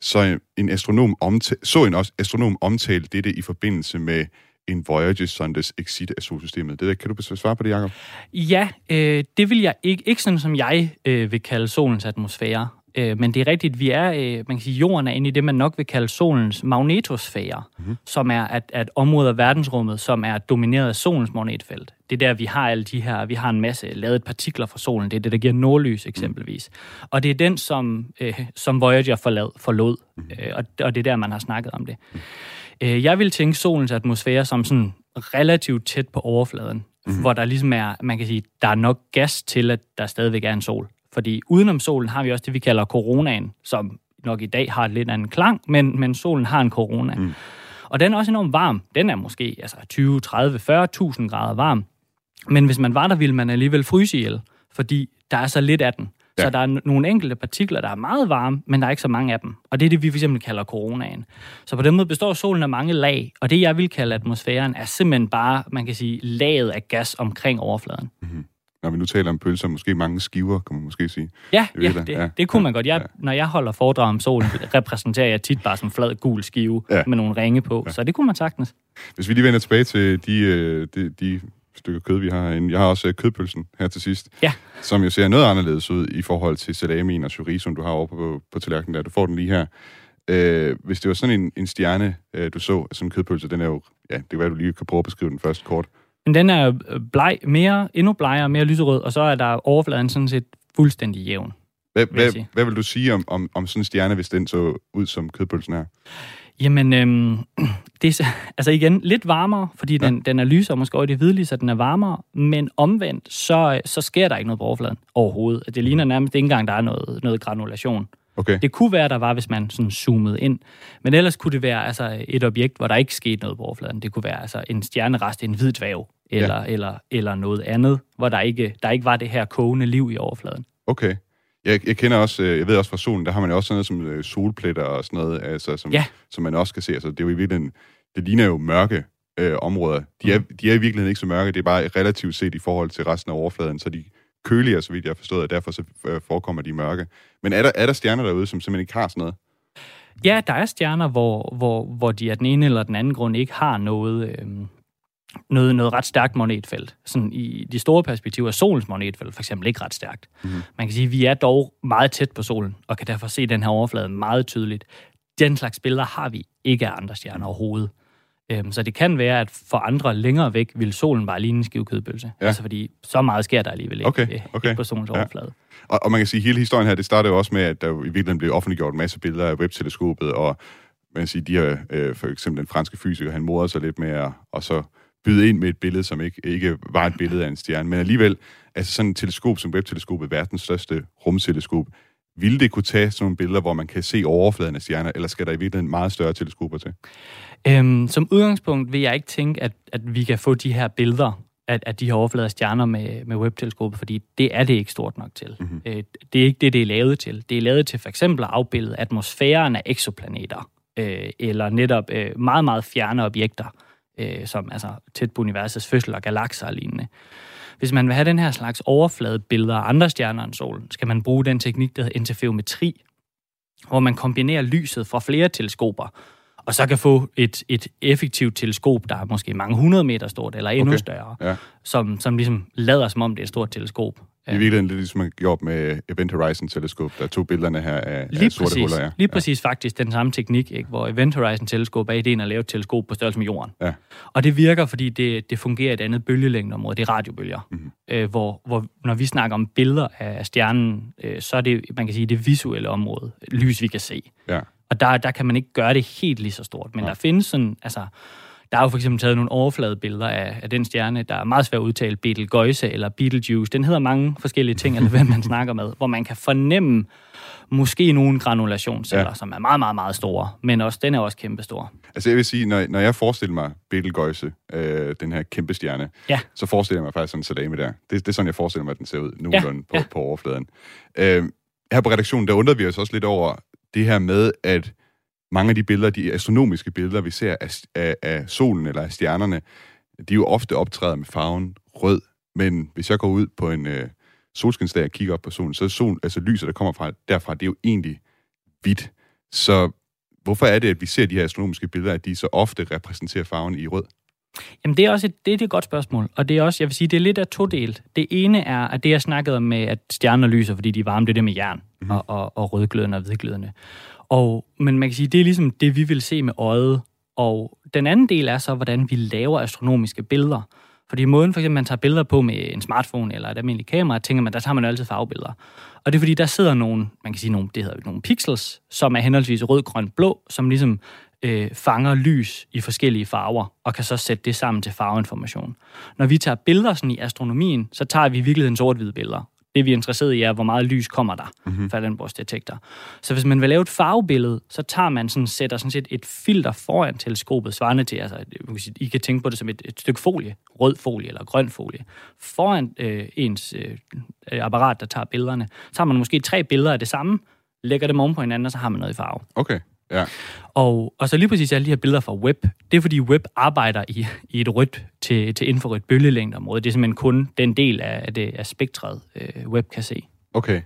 Så en astronom, omta- så en også astronom omtale dette i forbindelse med en Voyager-sondes exit af solsystemet. Det der, kan du svare på det, Jacob? Ja, øh, det vil jeg ikke, ikke sådan, som jeg øh, vil kalde solens atmosfære. Øh, men det er rigtigt, vi er, øh, man kan sige, jorden er inde i det, man nok vil kalde solens magnetosfære, mm-hmm. som er at, at området af verdensrummet, som er domineret af solens magnetfelt. Det er der, vi har alle de her, vi har en masse lavet partikler fra solen. Det er det, der giver nordlys eksempelvis. Mm. Og det er den, som, øh, som Voyager forlad, forlod, mm. øh, og, og det er der, man har snakket om det. Mm. Øh, jeg vil tænke solens atmosfære som sådan relativt tæt på overfladen, mm. hvor der ligesom er, man kan sige, der er nok gas til, at der stadigvæk er en sol. Fordi udenom solen har vi også det, vi kalder coronaen, som nok i dag har et lidt anden klang, men, men solen har en corona. Mm. Og den er også enormt varm. Den er måske altså 20, 30, 40.000 grader varm. Men hvis man var der, ville man alligevel fryse ihjel, fordi der er så lidt af den. Ja. Så der er nogle enkelte partikler, der er meget varme, men der er ikke så mange af dem. Og det er det, vi fx kalder coronaen. Så på den måde består solen af mange lag, og det, jeg vil kalde atmosfæren, er simpelthen bare, man kan sige, laget af gas omkring overfladen. Mm-hmm. Når vi nu taler om pølser, måske mange skiver, kan man måske sige. Ja, det, ja, det, ja, det kunne ja, man godt. Jeg, ja. Når jeg holder foredrag om solen, repræsenterer jeg tit bare som en flad gul skive ja. med nogle ringe på, ja. så det kunne man sagtens. Hvis vi lige vender tilbage til de, øh, de, de stykke kød, vi har herinde. Jeg har også øh, kødpølsen her til sidst, ja. som jo ser noget anderledes ud i forhold til salamien og chorizoen, du har over på, på tallerkenen der. Du får den lige her. Øh, hvis det var sådan en, en stjerne, øh, du så, som en kødpølse, den er jo... Ja, det kan være, du lige kan prøve at beskrive den først kort. Men den er øh, bleg, mere, endnu blegere, mere lyserød, og så er der overfladen sådan set fuldstændig jævn. Hvad, hvad, hvad vil du sige om, om, om sådan en stjerne, hvis den så ud som kødpølsen her? Jamen, øhm, det er altså igen lidt varmere, fordi ja. den, den er lysere, måske også det hvidlige, så den er varmere, men omvendt, så, så sker der ikke noget på overfladen overhovedet. Det ligner nærmest ikke engang, der er noget, noget granulation. Okay. Det kunne være, der var, hvis man sådan zoomede ind. Men ellers kunne det være altså, et objekt, hvor der ikke skete noget på overfladen. Det kunne være altså, en stjernerest, en hvid dværg, eller, ja. eller, eller noget andet, hvor der ikke, der ikke var det her kogende liv i overfladen. Okay. Jeg, jeg kender også, øh, jeg ved også fra solen, der har man jo også sådan noget som øh, solpletter og sådan noget, altså, som, ja. som man også kan se. Altså, det er jo i virkeligheden, det ligner jo mørke øh, områder. De er, mm. de er i virkeligheden ikke så mørke, det er bare relativt set i forhold til resten af overfladen, så de køligere, så vidt jeg har forstået, og derfor så øh, forekommer de mørke. Men er der, er der stjerner derude, som simpelthen ikke har sådan noget? Ja, der er stjerner, hvor, hvor, hvor de af den ene eller den anden grund ikke har noget, øh, noget, noget ret stærkt magnetfelt. Sådan i de store perspektiver er solens magnetfelt for eksempel ikke ret stærkt. Mm. Man kan sige, at vi er dog meget tæt på solen, og kan derfor se den her overflade meget tydeligt. Den slags billeder har vi ikke af andre stjerner overhovedet. Øhm, så det kan være, at for andre længere væk vil solen bare ligne en skive kødpølse. Ja. Altså fordi så meget sker der alligevel ikke, okay, øh, okay. ikke på solens ja. overflade. Og, og man kan sige, at hele historien her, det startede jo også med, at der i virkeligheden blev offentliggjort en masse billeder af webteleskopet, og man kan sige, de her, øh, for eksempel den franske fysiker, han morede sig lidt med at og så byde ind med et billede, som ikke, ikke var et billede af en stjerne. Men alligevel, altså sådan et teleskop som webteleskopet, verdens største rumteleskop, ville det kunne tage sådan nogle billeder, hvor man kan se overfladen af stjerner, eller skal der i virkeligheden meget større teleskoper til? Øhm, som udgangspunkt vil jeg ikke tænke, at, at vi kan få de her billeder af, af de her overflader stjerner med, med webteleskopet, fordi det er det ikke stort nok til. Mm-hmm. Øh, det er ikke det, det er lavet til. Det er lavet til for eksempel at afbilde atmosfæren af eksoplaneter, øh, eller netop øh, meget, meget fjerne objekter, øh, som altså tæt på universets fødsel og galakser og lignende. Hvis man vil have den her slags overfladebilleder af andre stjerner end solen, skal man bruge den teknik, der hedder interferometri, hvor man kombinerer lyset fra flere teleskoper, og så kan få et, et effektivt teleskop, der er måske mange hundrede meter stort, eller endnu Okay, større, ja. som, som ligesom lader som om det er et stort teleskop. I virkeligheden lidt ligesom man gjort med Event Horizon Teleskop, der tog billederne her af, Lige af sorte præcis, huller. Ja. lige præcis faktisk den samme teknik, ikke? hvor Event Horizon Teleskop er ideen at lave et teleskop på størrelse med jorden. Ja. Og det virker, fordi det, det fungerer i et andet bølgelængdeområde, det er radiobølger. Mhm. Mm-hmm. Øh, hvor, hvor når vi snakker om billeder af stjernen, øh, så er det, man kan sige, det visuelle område, lys vi kan se. Ja. Og der, der kan man ikke gøre det helt lige så stort. Men Nej. der findes sådan, altså, der er jo for eksempel taget nogle overfladebilleder af, af den stjerne, der er meget svært at udtale, Betelgeuse eller Betelgeuse. Den hedder mange forskellige ting, eller hvem man snakker med, hvor man kan fornemme måske nogle granulationsceller, Ja. ja. som er meget, meget, meget store, men også, den er også kæmpestor. Altså jeg vil sige, når, når jeg forestiller mig Betelgeuse, øh, den her kæmpe stjerne, Ja. så forestiller jeg mig faktisk sådan en salami der. Det, det er sådan, jeg forestiller mig, at den ser ud nogenlunde Ja, på, på overfladen. Øh, her på redaktionen, der undrede vi os også lidt over det her med, at mange af de billeder, de astronomiske billeder, vi ser af, af, af solen eller af stjernerne, de er jo ofte optræder med farven rød. Men hvis jeg går ud på en øh, solskinsdag og kigger op på solen, så er solen, altså lyset, der kommer fra derfra, det er jo egentlig hvidt. Så hvorfor er det, at vi ser de her astronomiske billeder, at de så ofte repræsenterer farven i rød? Jamen, det er også et, det er et godt spørgsmål, og det er også, jeg vil sige, det er lidt af todelt. Det ene er, at det jeg snakkede om med, at stjerner lyser, fordi de er varme, det er det med jern, mm-hmm. og, og, og rødglødende og hvidglødende. Og, men man kan sige, det er ligesom det, vi vil se med øjet. Og den anden del er så, hvordan vi laver astronomiske billeder. Fordi måden, for eksempel, man tager billeder på med en smartphone eller et almindeligt kamera, tænker man, der tager man altid farvebilleder. Og det er fordi, der sidder nogle, man kan sige, nogle, det hedder nogle pixels, som er henholdsvis rød, grøn, blå, som ligesom øh, fanger lys i forskellige farver, og kan så sætte det sammen til farveinformation. Når vi tager billeder sådan i astronomien, så tager vi i virkeligheden sort-hvide billeder. Det vi er interesseret i er, hvor meget lys kommer der mm-hmm. fra den vores detektor. Så hvis man vil lave et farvebillede, så tager man sådan, sætter sådan set et filter foran teleskopet, svarende til, altså, man kan sige, I kan tænke på det som et, et stykke folie, rød folie eller grøn folie, foran øh, ens øh, apparat, der tager billederne. Så har man måske tre billeder af det samme, lægger dem oven på hinanden, og så har man noget i farve. Okay, ja. Og, og så lige præcis alle de her billeder fra web, det er fordi web arbejder i, i et rødt til, til infrarødt bølgelængdeområde. Det er simpelthen kun den del af, af det af spektret, øh, web kan se. Okay.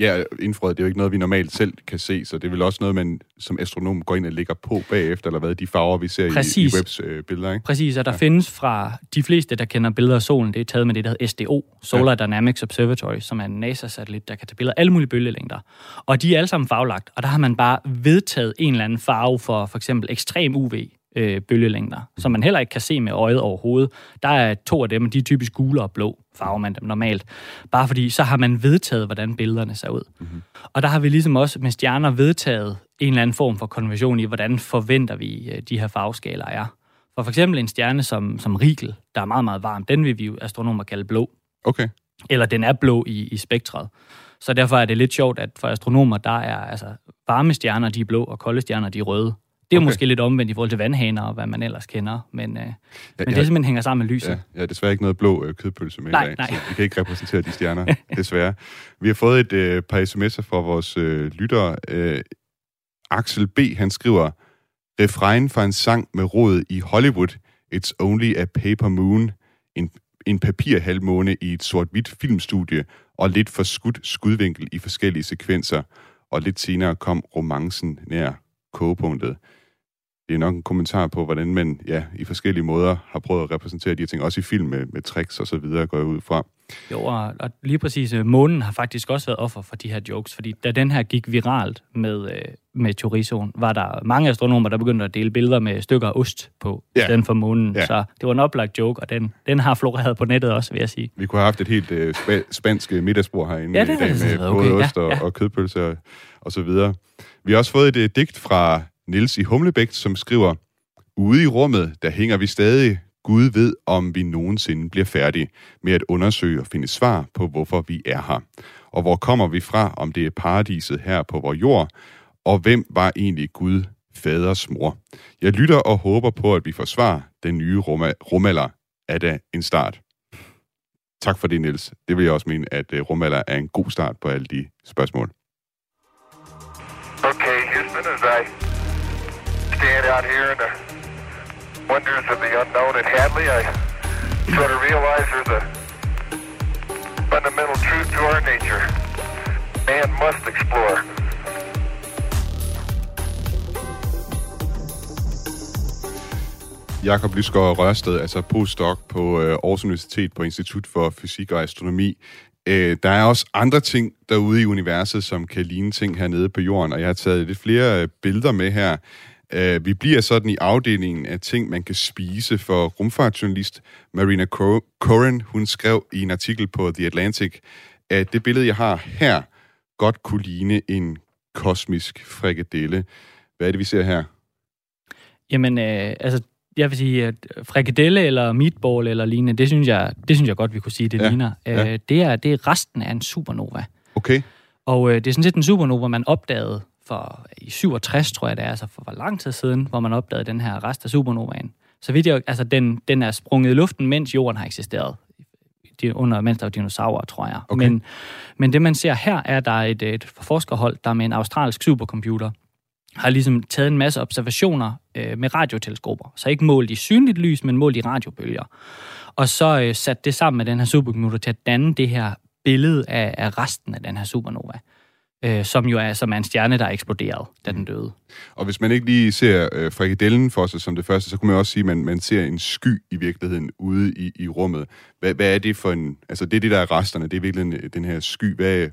Ja, infrarød, det er jo ikke noget, vi normalt selv kan se, så det er vel også noget, man som astronom går ind og lægger på bagefter, eller hvad, de farver, vi ser Præcis. i, i webs øh, billeder, ikke? Præcis, og der ja. findes fra de fleste, der kender billeder af solen, det er taget med det, der hedder SDO, Solar ja. Dynamics Observatory, som er en NASA-satellit, der kan tage billeder af alle mulige bølgelængder. Og de er alle sammen farvelagt, og der har man bare vedtaget en eller anden farve for for eksempel ekstrem UV, øh, bølgelængder, som man heller ikke kan se med øjet overhovedet. Der er to af dem, og de er typisk gule og blå, farver man dem normalt. Bare fordi, så har man vedtaget, hvordan billederne ser ud. Mm-hmm. Og der har vi ligesom også med stjerner vedtaget en eller anden form for konvention i, hvordan forventer vi, øh, de her farveskalaer er. For for eksempel en stjerne som, som Rigel, der er meget, meget varm, den vil vi astronomer kalde blå. Okay. Eller den er blå i, i spektret. Så derfor er det lidt sjovt, at for astronomer, der er altså varme stjerner, de er blå, og kolde stjerner, de er røde. Det er okay. måske lidt omvendt i forhold til vandhaner og hvad man ellers kender, men, øh, ja, men det simpelthen hænger sammen med lyset. Ja, jeg har desværre ikke noget blå øh, kødpølse med nej, i dag, nej. så vi kan ikke repræsentere de stjerner, desværre. Vi har fået et øh, par sms'er fra vores øh, lyttere. Øh, Axel B., han skriver, refrein fra en sang med råd i Hollywood, It's only a paper moon, en, en papirhalvmåne i et sort-hvidt filmstudie, og lidt for skudt skudvinkel i forskellige sekvenser, og lidt senere kom romancen nær kogepunktet det er nok en kommentar på, hvordan man ja, i forskellige måder har prøvet at repræsentere de her ting, også i film med, med tricks og så videre, går jeg ud fra. Jo, og, og lige præcis, øh, månen har faktisk også været offer for de her jokes, fordi da den her gik viralt med, øh, med Chorizoen, var der mange astronomer, der begyndte at dele billeder med stykker af ost på, ja. i stedet for månen. Ja. Så det var en oplagt joke, og den, den har floreret på nettet også, vil jeg sige. Vi kunne have haft et helt øh, spa- spansk middagsbord herinde ja, det i dag med okay. både ost og, ja, ja. og kødpølse og, og så videre. Vi har også fået et øh, digt fra Nils i Humlebæk, som skriver, Ude i rummet, der hænger vi stadig. Gud ved, om vi nogensinde bliver færdige med at undersøge og finde svar på, hvorfor vi er her. Og hvor kommer vi fra, om det er paradiset her på vores jord, og hvem var egentlig Gud, faders mor? Jeg lytter og håber på, at vi får svar. Den nye rumalder er da en start. Tak for det, Niels. Det vil jeg også mene, at øh, rumalder er en god start på alle de spørgsmål. Out here in the wonders of the unknown at Hadley, I sort of realize there's a fundamental truth to our nature. Man must explore. Jakob Lysgaard Rørsted, altså postdoc på øh, Aarhus Universitet på Institut for Fysik og Astronomi. Øh, der er også andre ting derude i universet, som kan ligne ting hernede på jorden, og jeg har taget lidt flere øh, billeder med her. Uh, vi bliver sådan i afdelingen af ting, man kan spise for rumfartsjournalist Marina Coren. Hun skrev i en artikel på The Atlantic, at det billede, jeg har her, godt kunne ligne en kosmisk frikadelle. Hvad er det, vi ser her? Jamen, øh, altså, jeg vil sige, at frikadelle eller meatball eller lignende, det synes jeg, det synes jeg godt, vi kunne sige, det ja. ligner. Ja. Øh, det, er, det er resten af en supernova. Okay. Og øh, det er sådan set en supernova, man opdagede for i 67, tror jeg det er, altså for, for lang tid siden, hvor man opdagede den her rest af supernovaen. Så vidt jeg, altså den, den er sprunget i luften, mens jorden har eksisteret. Under, mens der var dinosaurer, tror jeg. Okay. Men, men det, man ser her, er, at der er et, et forskerhold, der med en australsk supercomputer har ligesom taget en masse observationer øh, med radioteleskoper. Så ikke målt i synligt lys, men målt i radiobølger. Og så øh, sat det sammen med den her supercomputer til at danne det her billede af, af resten af den her supernova øh, som jo er, som er en stjerne, der er eksploderet, da den døde. Og hvis man ikke lige ser øh, frikadellen for sig som det første, så kunne man også sige, at man, man ser en sky i virkeligheden ude i, i rummet. Hvad, hvad er det for en... Altså, det er det, der er resterne. Det er virkelig den her sky. Hvad,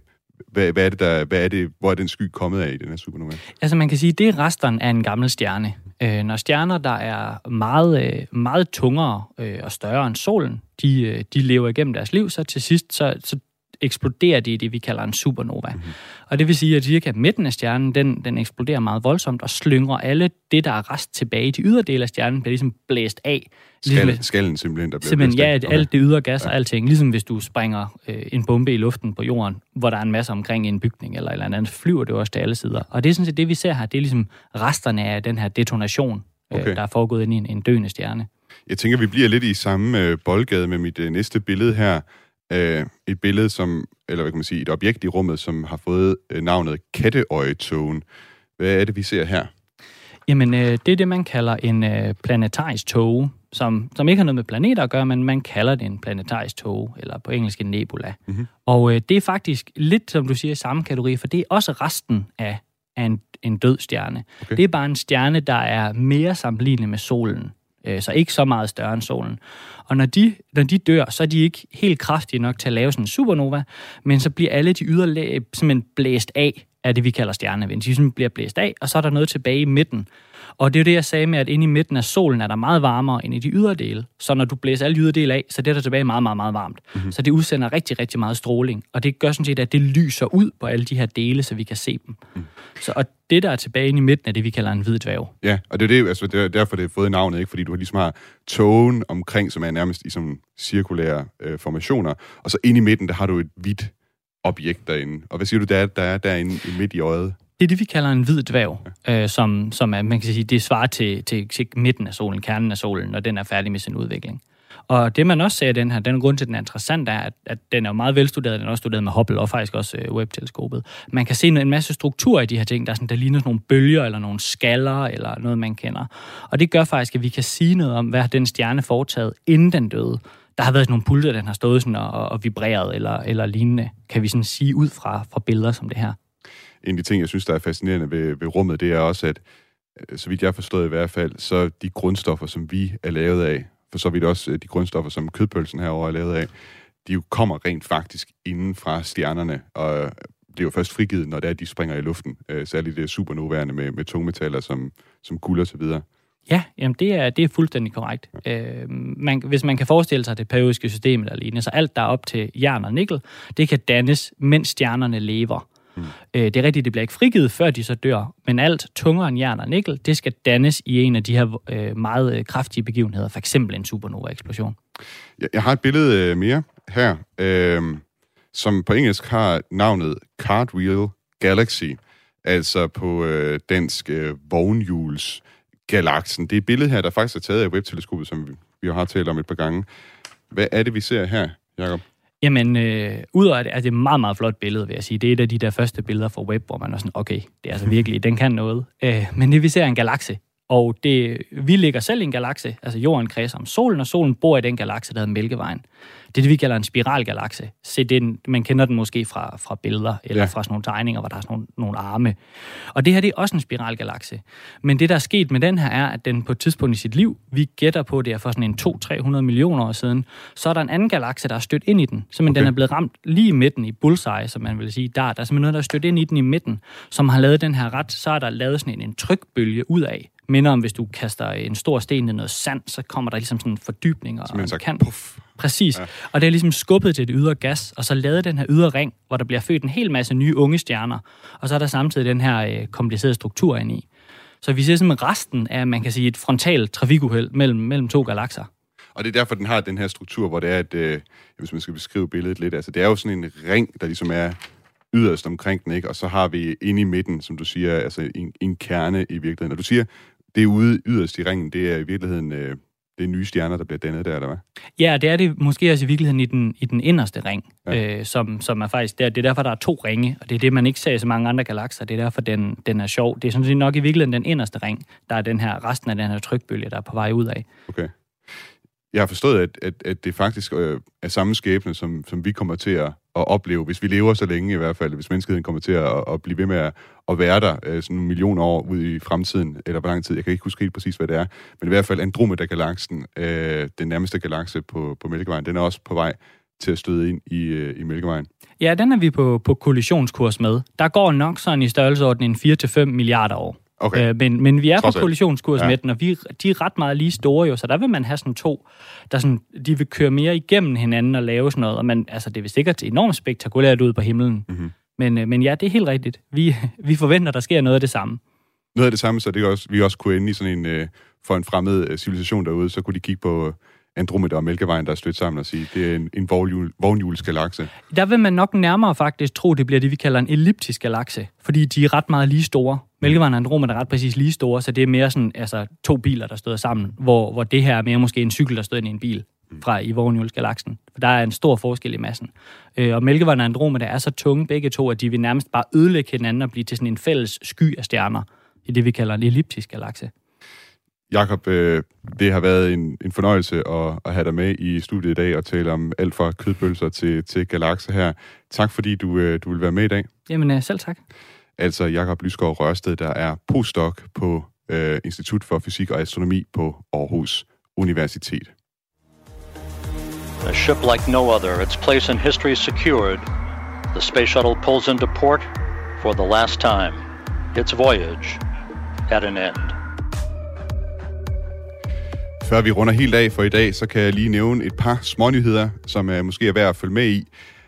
hvad, hvad er det, der, hvad er det, hvor er den sky kommet af i den her supernova? Altså, man kan sige, det er resterne af en gammel stjerne. Øh, når stjerner, der er meget, øh, meget tungere øh, og større end solen, de, øh, de lever igennem deres liv, så til sidst, så, så eksploderer det i det, vi kalder en supernova. Mm-hmm. Og det vil sige, at cirka midten af stjernen, den, den eksploderer meget voldsomt og slyngrer alle det, der er rest tilbage. De ydre dele af stjernen bliver ligesom blæst af. Skal, ligesom, skallen simpelthen, der bliver Simpelthen, ja, okay. alt det ydre gas ja. og alting. Ligesom hvis du springer øh, en bombe i luften på jorden, hvor der er en masse omkring en bygning eller eller andet, flyver det også til alle sider. Og det er sådan set det, vi ser her. Det er ligesom resterne af den her detonation, øh, okay. der er foregået ind i en, en døende stjerne. Jeg tænker, vi bliver lidt i samme øh, boldgade med mit øh, næste billede her øh, et billede, som, eller hvad kan man sige, et objekt i rummet, som har fået øh, navnet katteøjetågen. Hvad er det, vi ser her? Jamen, øh, det er det, man kalder en øh, planetarisk tåge, som, som ikke har noget med planeter at gøre, men man kalder det en planetarisk tåge, eller på engelsk en nebula. Mm-hmm. Og øh, det er faktisk lidt, som du siger, i samme kategori, for det er også resten af, af en, en død stjerne. Okay. Det er bare en stjerne, der er mere sammenlignelig med solen, øh, så ikke så meget større end solen. Og når de, når de dør, så er de ikke helt kraftige nok til at lave sådan en supernova, men så bliver alle de yderlag simpelthen blæst af af det, vi kalder stjernevind. De simpelthen bliver blæst af, og så er der noget tilbage i midten. Og det er jo det, jeg sagde med, at inde i midten af solen er der meget varmere end i de ydre dele. Så når du blæser alle yderdele af, så det er der tilbage meget, meget, meget varmt. Mm-hmm. Så det udsender rigtig, rigtig meget stråling. Og det gør sådan set, at det lyser ud på alle de her dele, så vi kan se dem. Mm. Så, og det, der er tilbage inde i midten, er det, vi kalder en hvid dværg. Ja, og det er, det, altså, det er derfor, det har fået navnet, ikke? fordi du har ligesom har togen omkring, som er nærmest i sådan cirkulære øh, formationer, og så inde i midten, der har du et hvidt objekt derinde. Og hvad siger du, der er, der er derinde midt i øjet? Det er det, vi kalder en hvid dværg, øh, som, som er, man kan sige, det svarer til, til, til midten af solen, kernen af solen, når den er færdig med sin udvikling. Og det, man også ser den her, den grund til, at den er interessant, er, at, at den er meget velstuderet. Den er også studeret med Hubble og faktisk også øh, Webb-teleskopet. Man kan se en masse struktur i de her ting, der, er sådan, der ligner sådan nogle bølger eller nogle skaller eller noget, man kender. Og det gør faktisk, at vi kan sige noget om, hvad den stjerne foretaget, inden den døde der har været sådan nogle pulser, den har stået sådan og, og vibreret eller, eller lignende, kan vi sådan sige ud fra, fra billeder som det her. En af de ting, jeg synes, der er fascinerende ved, ved rummet, det er også, at øh, så vidt jeg har forstået i hvert fald, så de grundstoffer, som vi er lavet af, for så vidt også øh, de grundstoffer, som kødpølsen herover er lavet af, de jo kommer rent faktisk inden fra stjernerne, og bliver jo først frigivet, når det er, de springer i luften. Øh, særligt det supernovaerne med, med tungmetaller som, som guld og så videre. Ja, jamen det er, det er fuldstændig korrekt. Øh, man, hvis man kan forestille sig det periodiske system eller lignende, så alt, der er op til jern og nikkel, det kan dannes, mens stjernerne lever. Mm. Øh, det er rigtigt, det bliver ikke frigivet, før de så dør, men alt tungere end jern og nikkel, det skal dannes i en af de her øh, meget øh, kraftige begivenheder, for eksempel en supernova-eksplosion. Jeg, jeg har et billede øh, mere her, øh, som på engelsk har navnet Cartwheel Galaxy, altså på øh, dansk øh, vognhjuls galaksen. Det er billedet her, der faktisk er taget af webteleskopet, som vi, vi har talt om et par gange. Hvad er det, vi ser her, Jacob? Jamen, øh, udover det er det et meget, meget flot billede, vil jeg sige. Det er et af de der første billeder fra web, hvor man er sådan, okay, det er altså virkelig, den kan noget. Øh, men det vi ser er en galakse, og det, vi ligger selv i en galakse, altså jorden kredser om solen, og solen bor i den galakse, der hedder Mælkevejen. Det er det, vi kalder en spiralgalakse. Se, den, man kender den måske fra, fra billeder, eller ja. fra sådan nogle tegninger, hvor der er sådan nogle, nogle arme. Og det her, det er også en spiralgalakse. Men det, der er sket med den her, er, at den på et tidspunkt i sit liv, vi gætter på, det er for sådan en 200-300 millioner år siden, så er der en anden galakse, der er stødt ind i den. Så okay. den er blevet ramt lige i midten i bullseye, som man vil sige. Der, der er simpelthen noget, der er stødt ind i den i midten, som har lavet den her ret, så er der lavet sådan en, en trykbølge ud af minder om, hvis du kaster en stor sten i noget sand, så kommer der ligesom sådan en fordybning og en kant. Puff. Præcis. Ja. Og det er ligesom skubbet til det ydre gas, og så lavet den her ydre ring, hvor der bliver født en hel masse nye unge stjerner, og så er der samtidig den her øh, komplicerede struktur ind i. Så vi ser simpelthen resten af, man kan sige, et frontalt trafikuheld mellem, mellem to galakser. Og det er derfor, den har den her struktur, hvor det er, at, øh, hvis man skal beskrive billedet lidt, altså det er jo sådan en ring, der ligesom er yderst omkring den, ikke? og så har vi inde i midten, som du siger, altså en, en kerne i virkeligheden. Og du siger, det er ude yderst i ringen, det er i virkeligheden øh, det er nye stjerner, der bliver dannet der, eller hvad? Ja, det er det måske også i virkeligheden i den, i den inderste ring, ja. øh, som, som er faktisk der. Det er derfor, der er to ringe, og det er det, man ikke ser i så mange andre galakser. Det er derfor, den, den er sjov. Det er sådan set nok i virkeligheden den inderste ring, der er den her, resten af den her trykbølge, der er på vej ud af. Okay. Jeg har forstået, at, at, at det faktisk øh, er samme skæbne, som, som vi kommer til at, at opleve, hvis vi lever så længe i hvert fald, hvis menneskeheden kommer til at, at blive ved med at, at være der øh, sådan nogle millioner år ud i fremtiden, eller hvor lang tid, jeg kan ikke huske helt præcis, hvad det er, men i hvert fald Andromeda-galaksen, øh, den nærmeste galakse på, på Mælkevejen, den er også på vej til at støde ind i, øh, i Mælkevejen. Ja, den er vi på, på kollisionskurs med. Der går nok sådan i størrelseordenen 4-5 milliarder år. Okay. Øh, men, men vi er Trods på kollisionskurs ja. med den, og vi, de er ret meget lige store jo, så der vil man have sådan to, der sådan, de vil køre mere igennem hinanden og lave sådan noget, og man, altså, det vil sikkert enormt spektakulært ud på himlen. Mm-hmm. Men, øh, men ja, det er helt rigtigt. Vi, vi forventer, der sker noget af det samme. Noget af det samme, så det også, vi også kunne ende i sådan en, øh, for en fremmed øh, civilisation derude, så kunne de kigge på Andromeda og Mælkevejen, der er stødt sammen og sige, det er en, en vognhjulsgalakse. Der vil man nok nærmere faktisk tro, det bliver det, vi kalder en elliptisk galakse, fordi de er ret meget lige store. Mælkevejen og Andromeda er ret præcis lige store, så det er mere sådan altså, to biler, der støder sammen, hvor, hvor det her er mere måske en cykel, der støder ind i en bil fra i vognhjulsgalaksen. For der er en stor forskel i massen. Øh, og Mælkevejen og Andromeda er så tunge begge to, at de vil nærmest bare ødelægge hinanden og blive til sådan en fælles sky af stjerner i det, vi kalder en elliptisk galakse. Jakob, øh, det har været en, en fornøjelse at, at have dig med i studiet i dag og tale om alt fra kødbølser til, til galakse her. Tak fordi du, øh, du vil være med i dag. Jamen øh, selv tak. Altså Jakob Lysgaard Rørsted, der er postdoc på øh, Institut for Fysik og Astronomi på Aarhus Universitet. A ship like no other, its place in history secured, the space shuttle pulls into port for the last time. Its voyage at an end. Før vi runder helt af for i dag, så kan jeg lige nævne et par smånyheder, som er måske er værd at følge med i.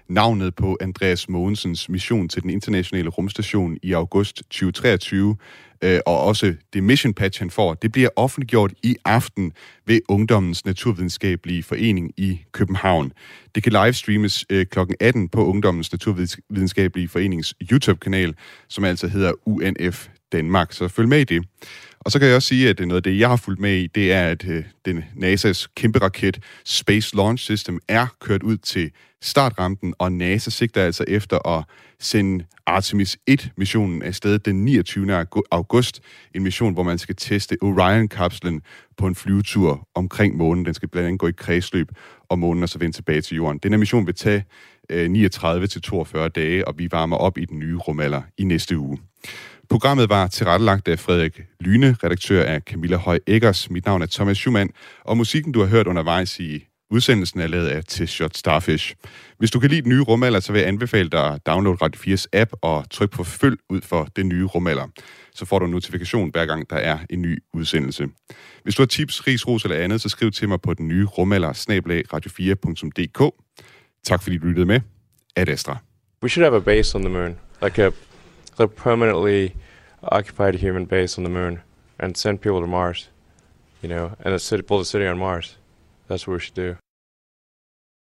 Navnet på Andreas Mogensens mission til den internationale rumstation i august 2023, øh, og også det mission patch, han får, det bliver offentliggjort i aften ved Ungdommens Naturvidenskabelige Forening i København. Det kan livestreames øh, kl. 18 på Ungdommens Naturvidenskabelige Forenings YouTube-kanal, som altså hedder UNF Danmark, så følg med i det. Og så kan jeg også sige, at noget af det, jeg har fulgt med i, det er, at øh, den NASA's kæmpe raket Space Launch System er kørt ud til startrampen, og NASA sigter altså efter at sende Artemis 1-missionen afsted den 29. august. En mission, hvor man skal teste Orion-kapslen på en flyvetur omkring månen. Den skal blandt andet gå i kredsløb om månen og så vende tilbage til jorden. Den her mission vil tage øh, 39-42 dage, og vi varmer op i den nye rumalder i næste uge. Programmet var tilrettelagt af Frederik Lyne, redaktør af Camilla Høj Eggers. Mit navn er Thomas Schumann, og musikken, du har hørt undervejs i udsendelsen, er lavet af T-Shot Starfish. Hvis du kan lide den nye rumalder, så vil jeg anbefale dig at downloade Radio 4's app og tryk på følg ud for den nye rumalder. Så får du en notifikation hver gang, der er en ny udsendelse. Hvis du har tips, ris, ros eller andet, så skriv til mig på den nye rumalder, radio4.dk. Tak fordi du lyttede med. Ad Astra. We should have a base on the moon, like a a permanently occupied human base on the moon and send people to Mars, you know, and a city, build a city on Mars. That's what we should do.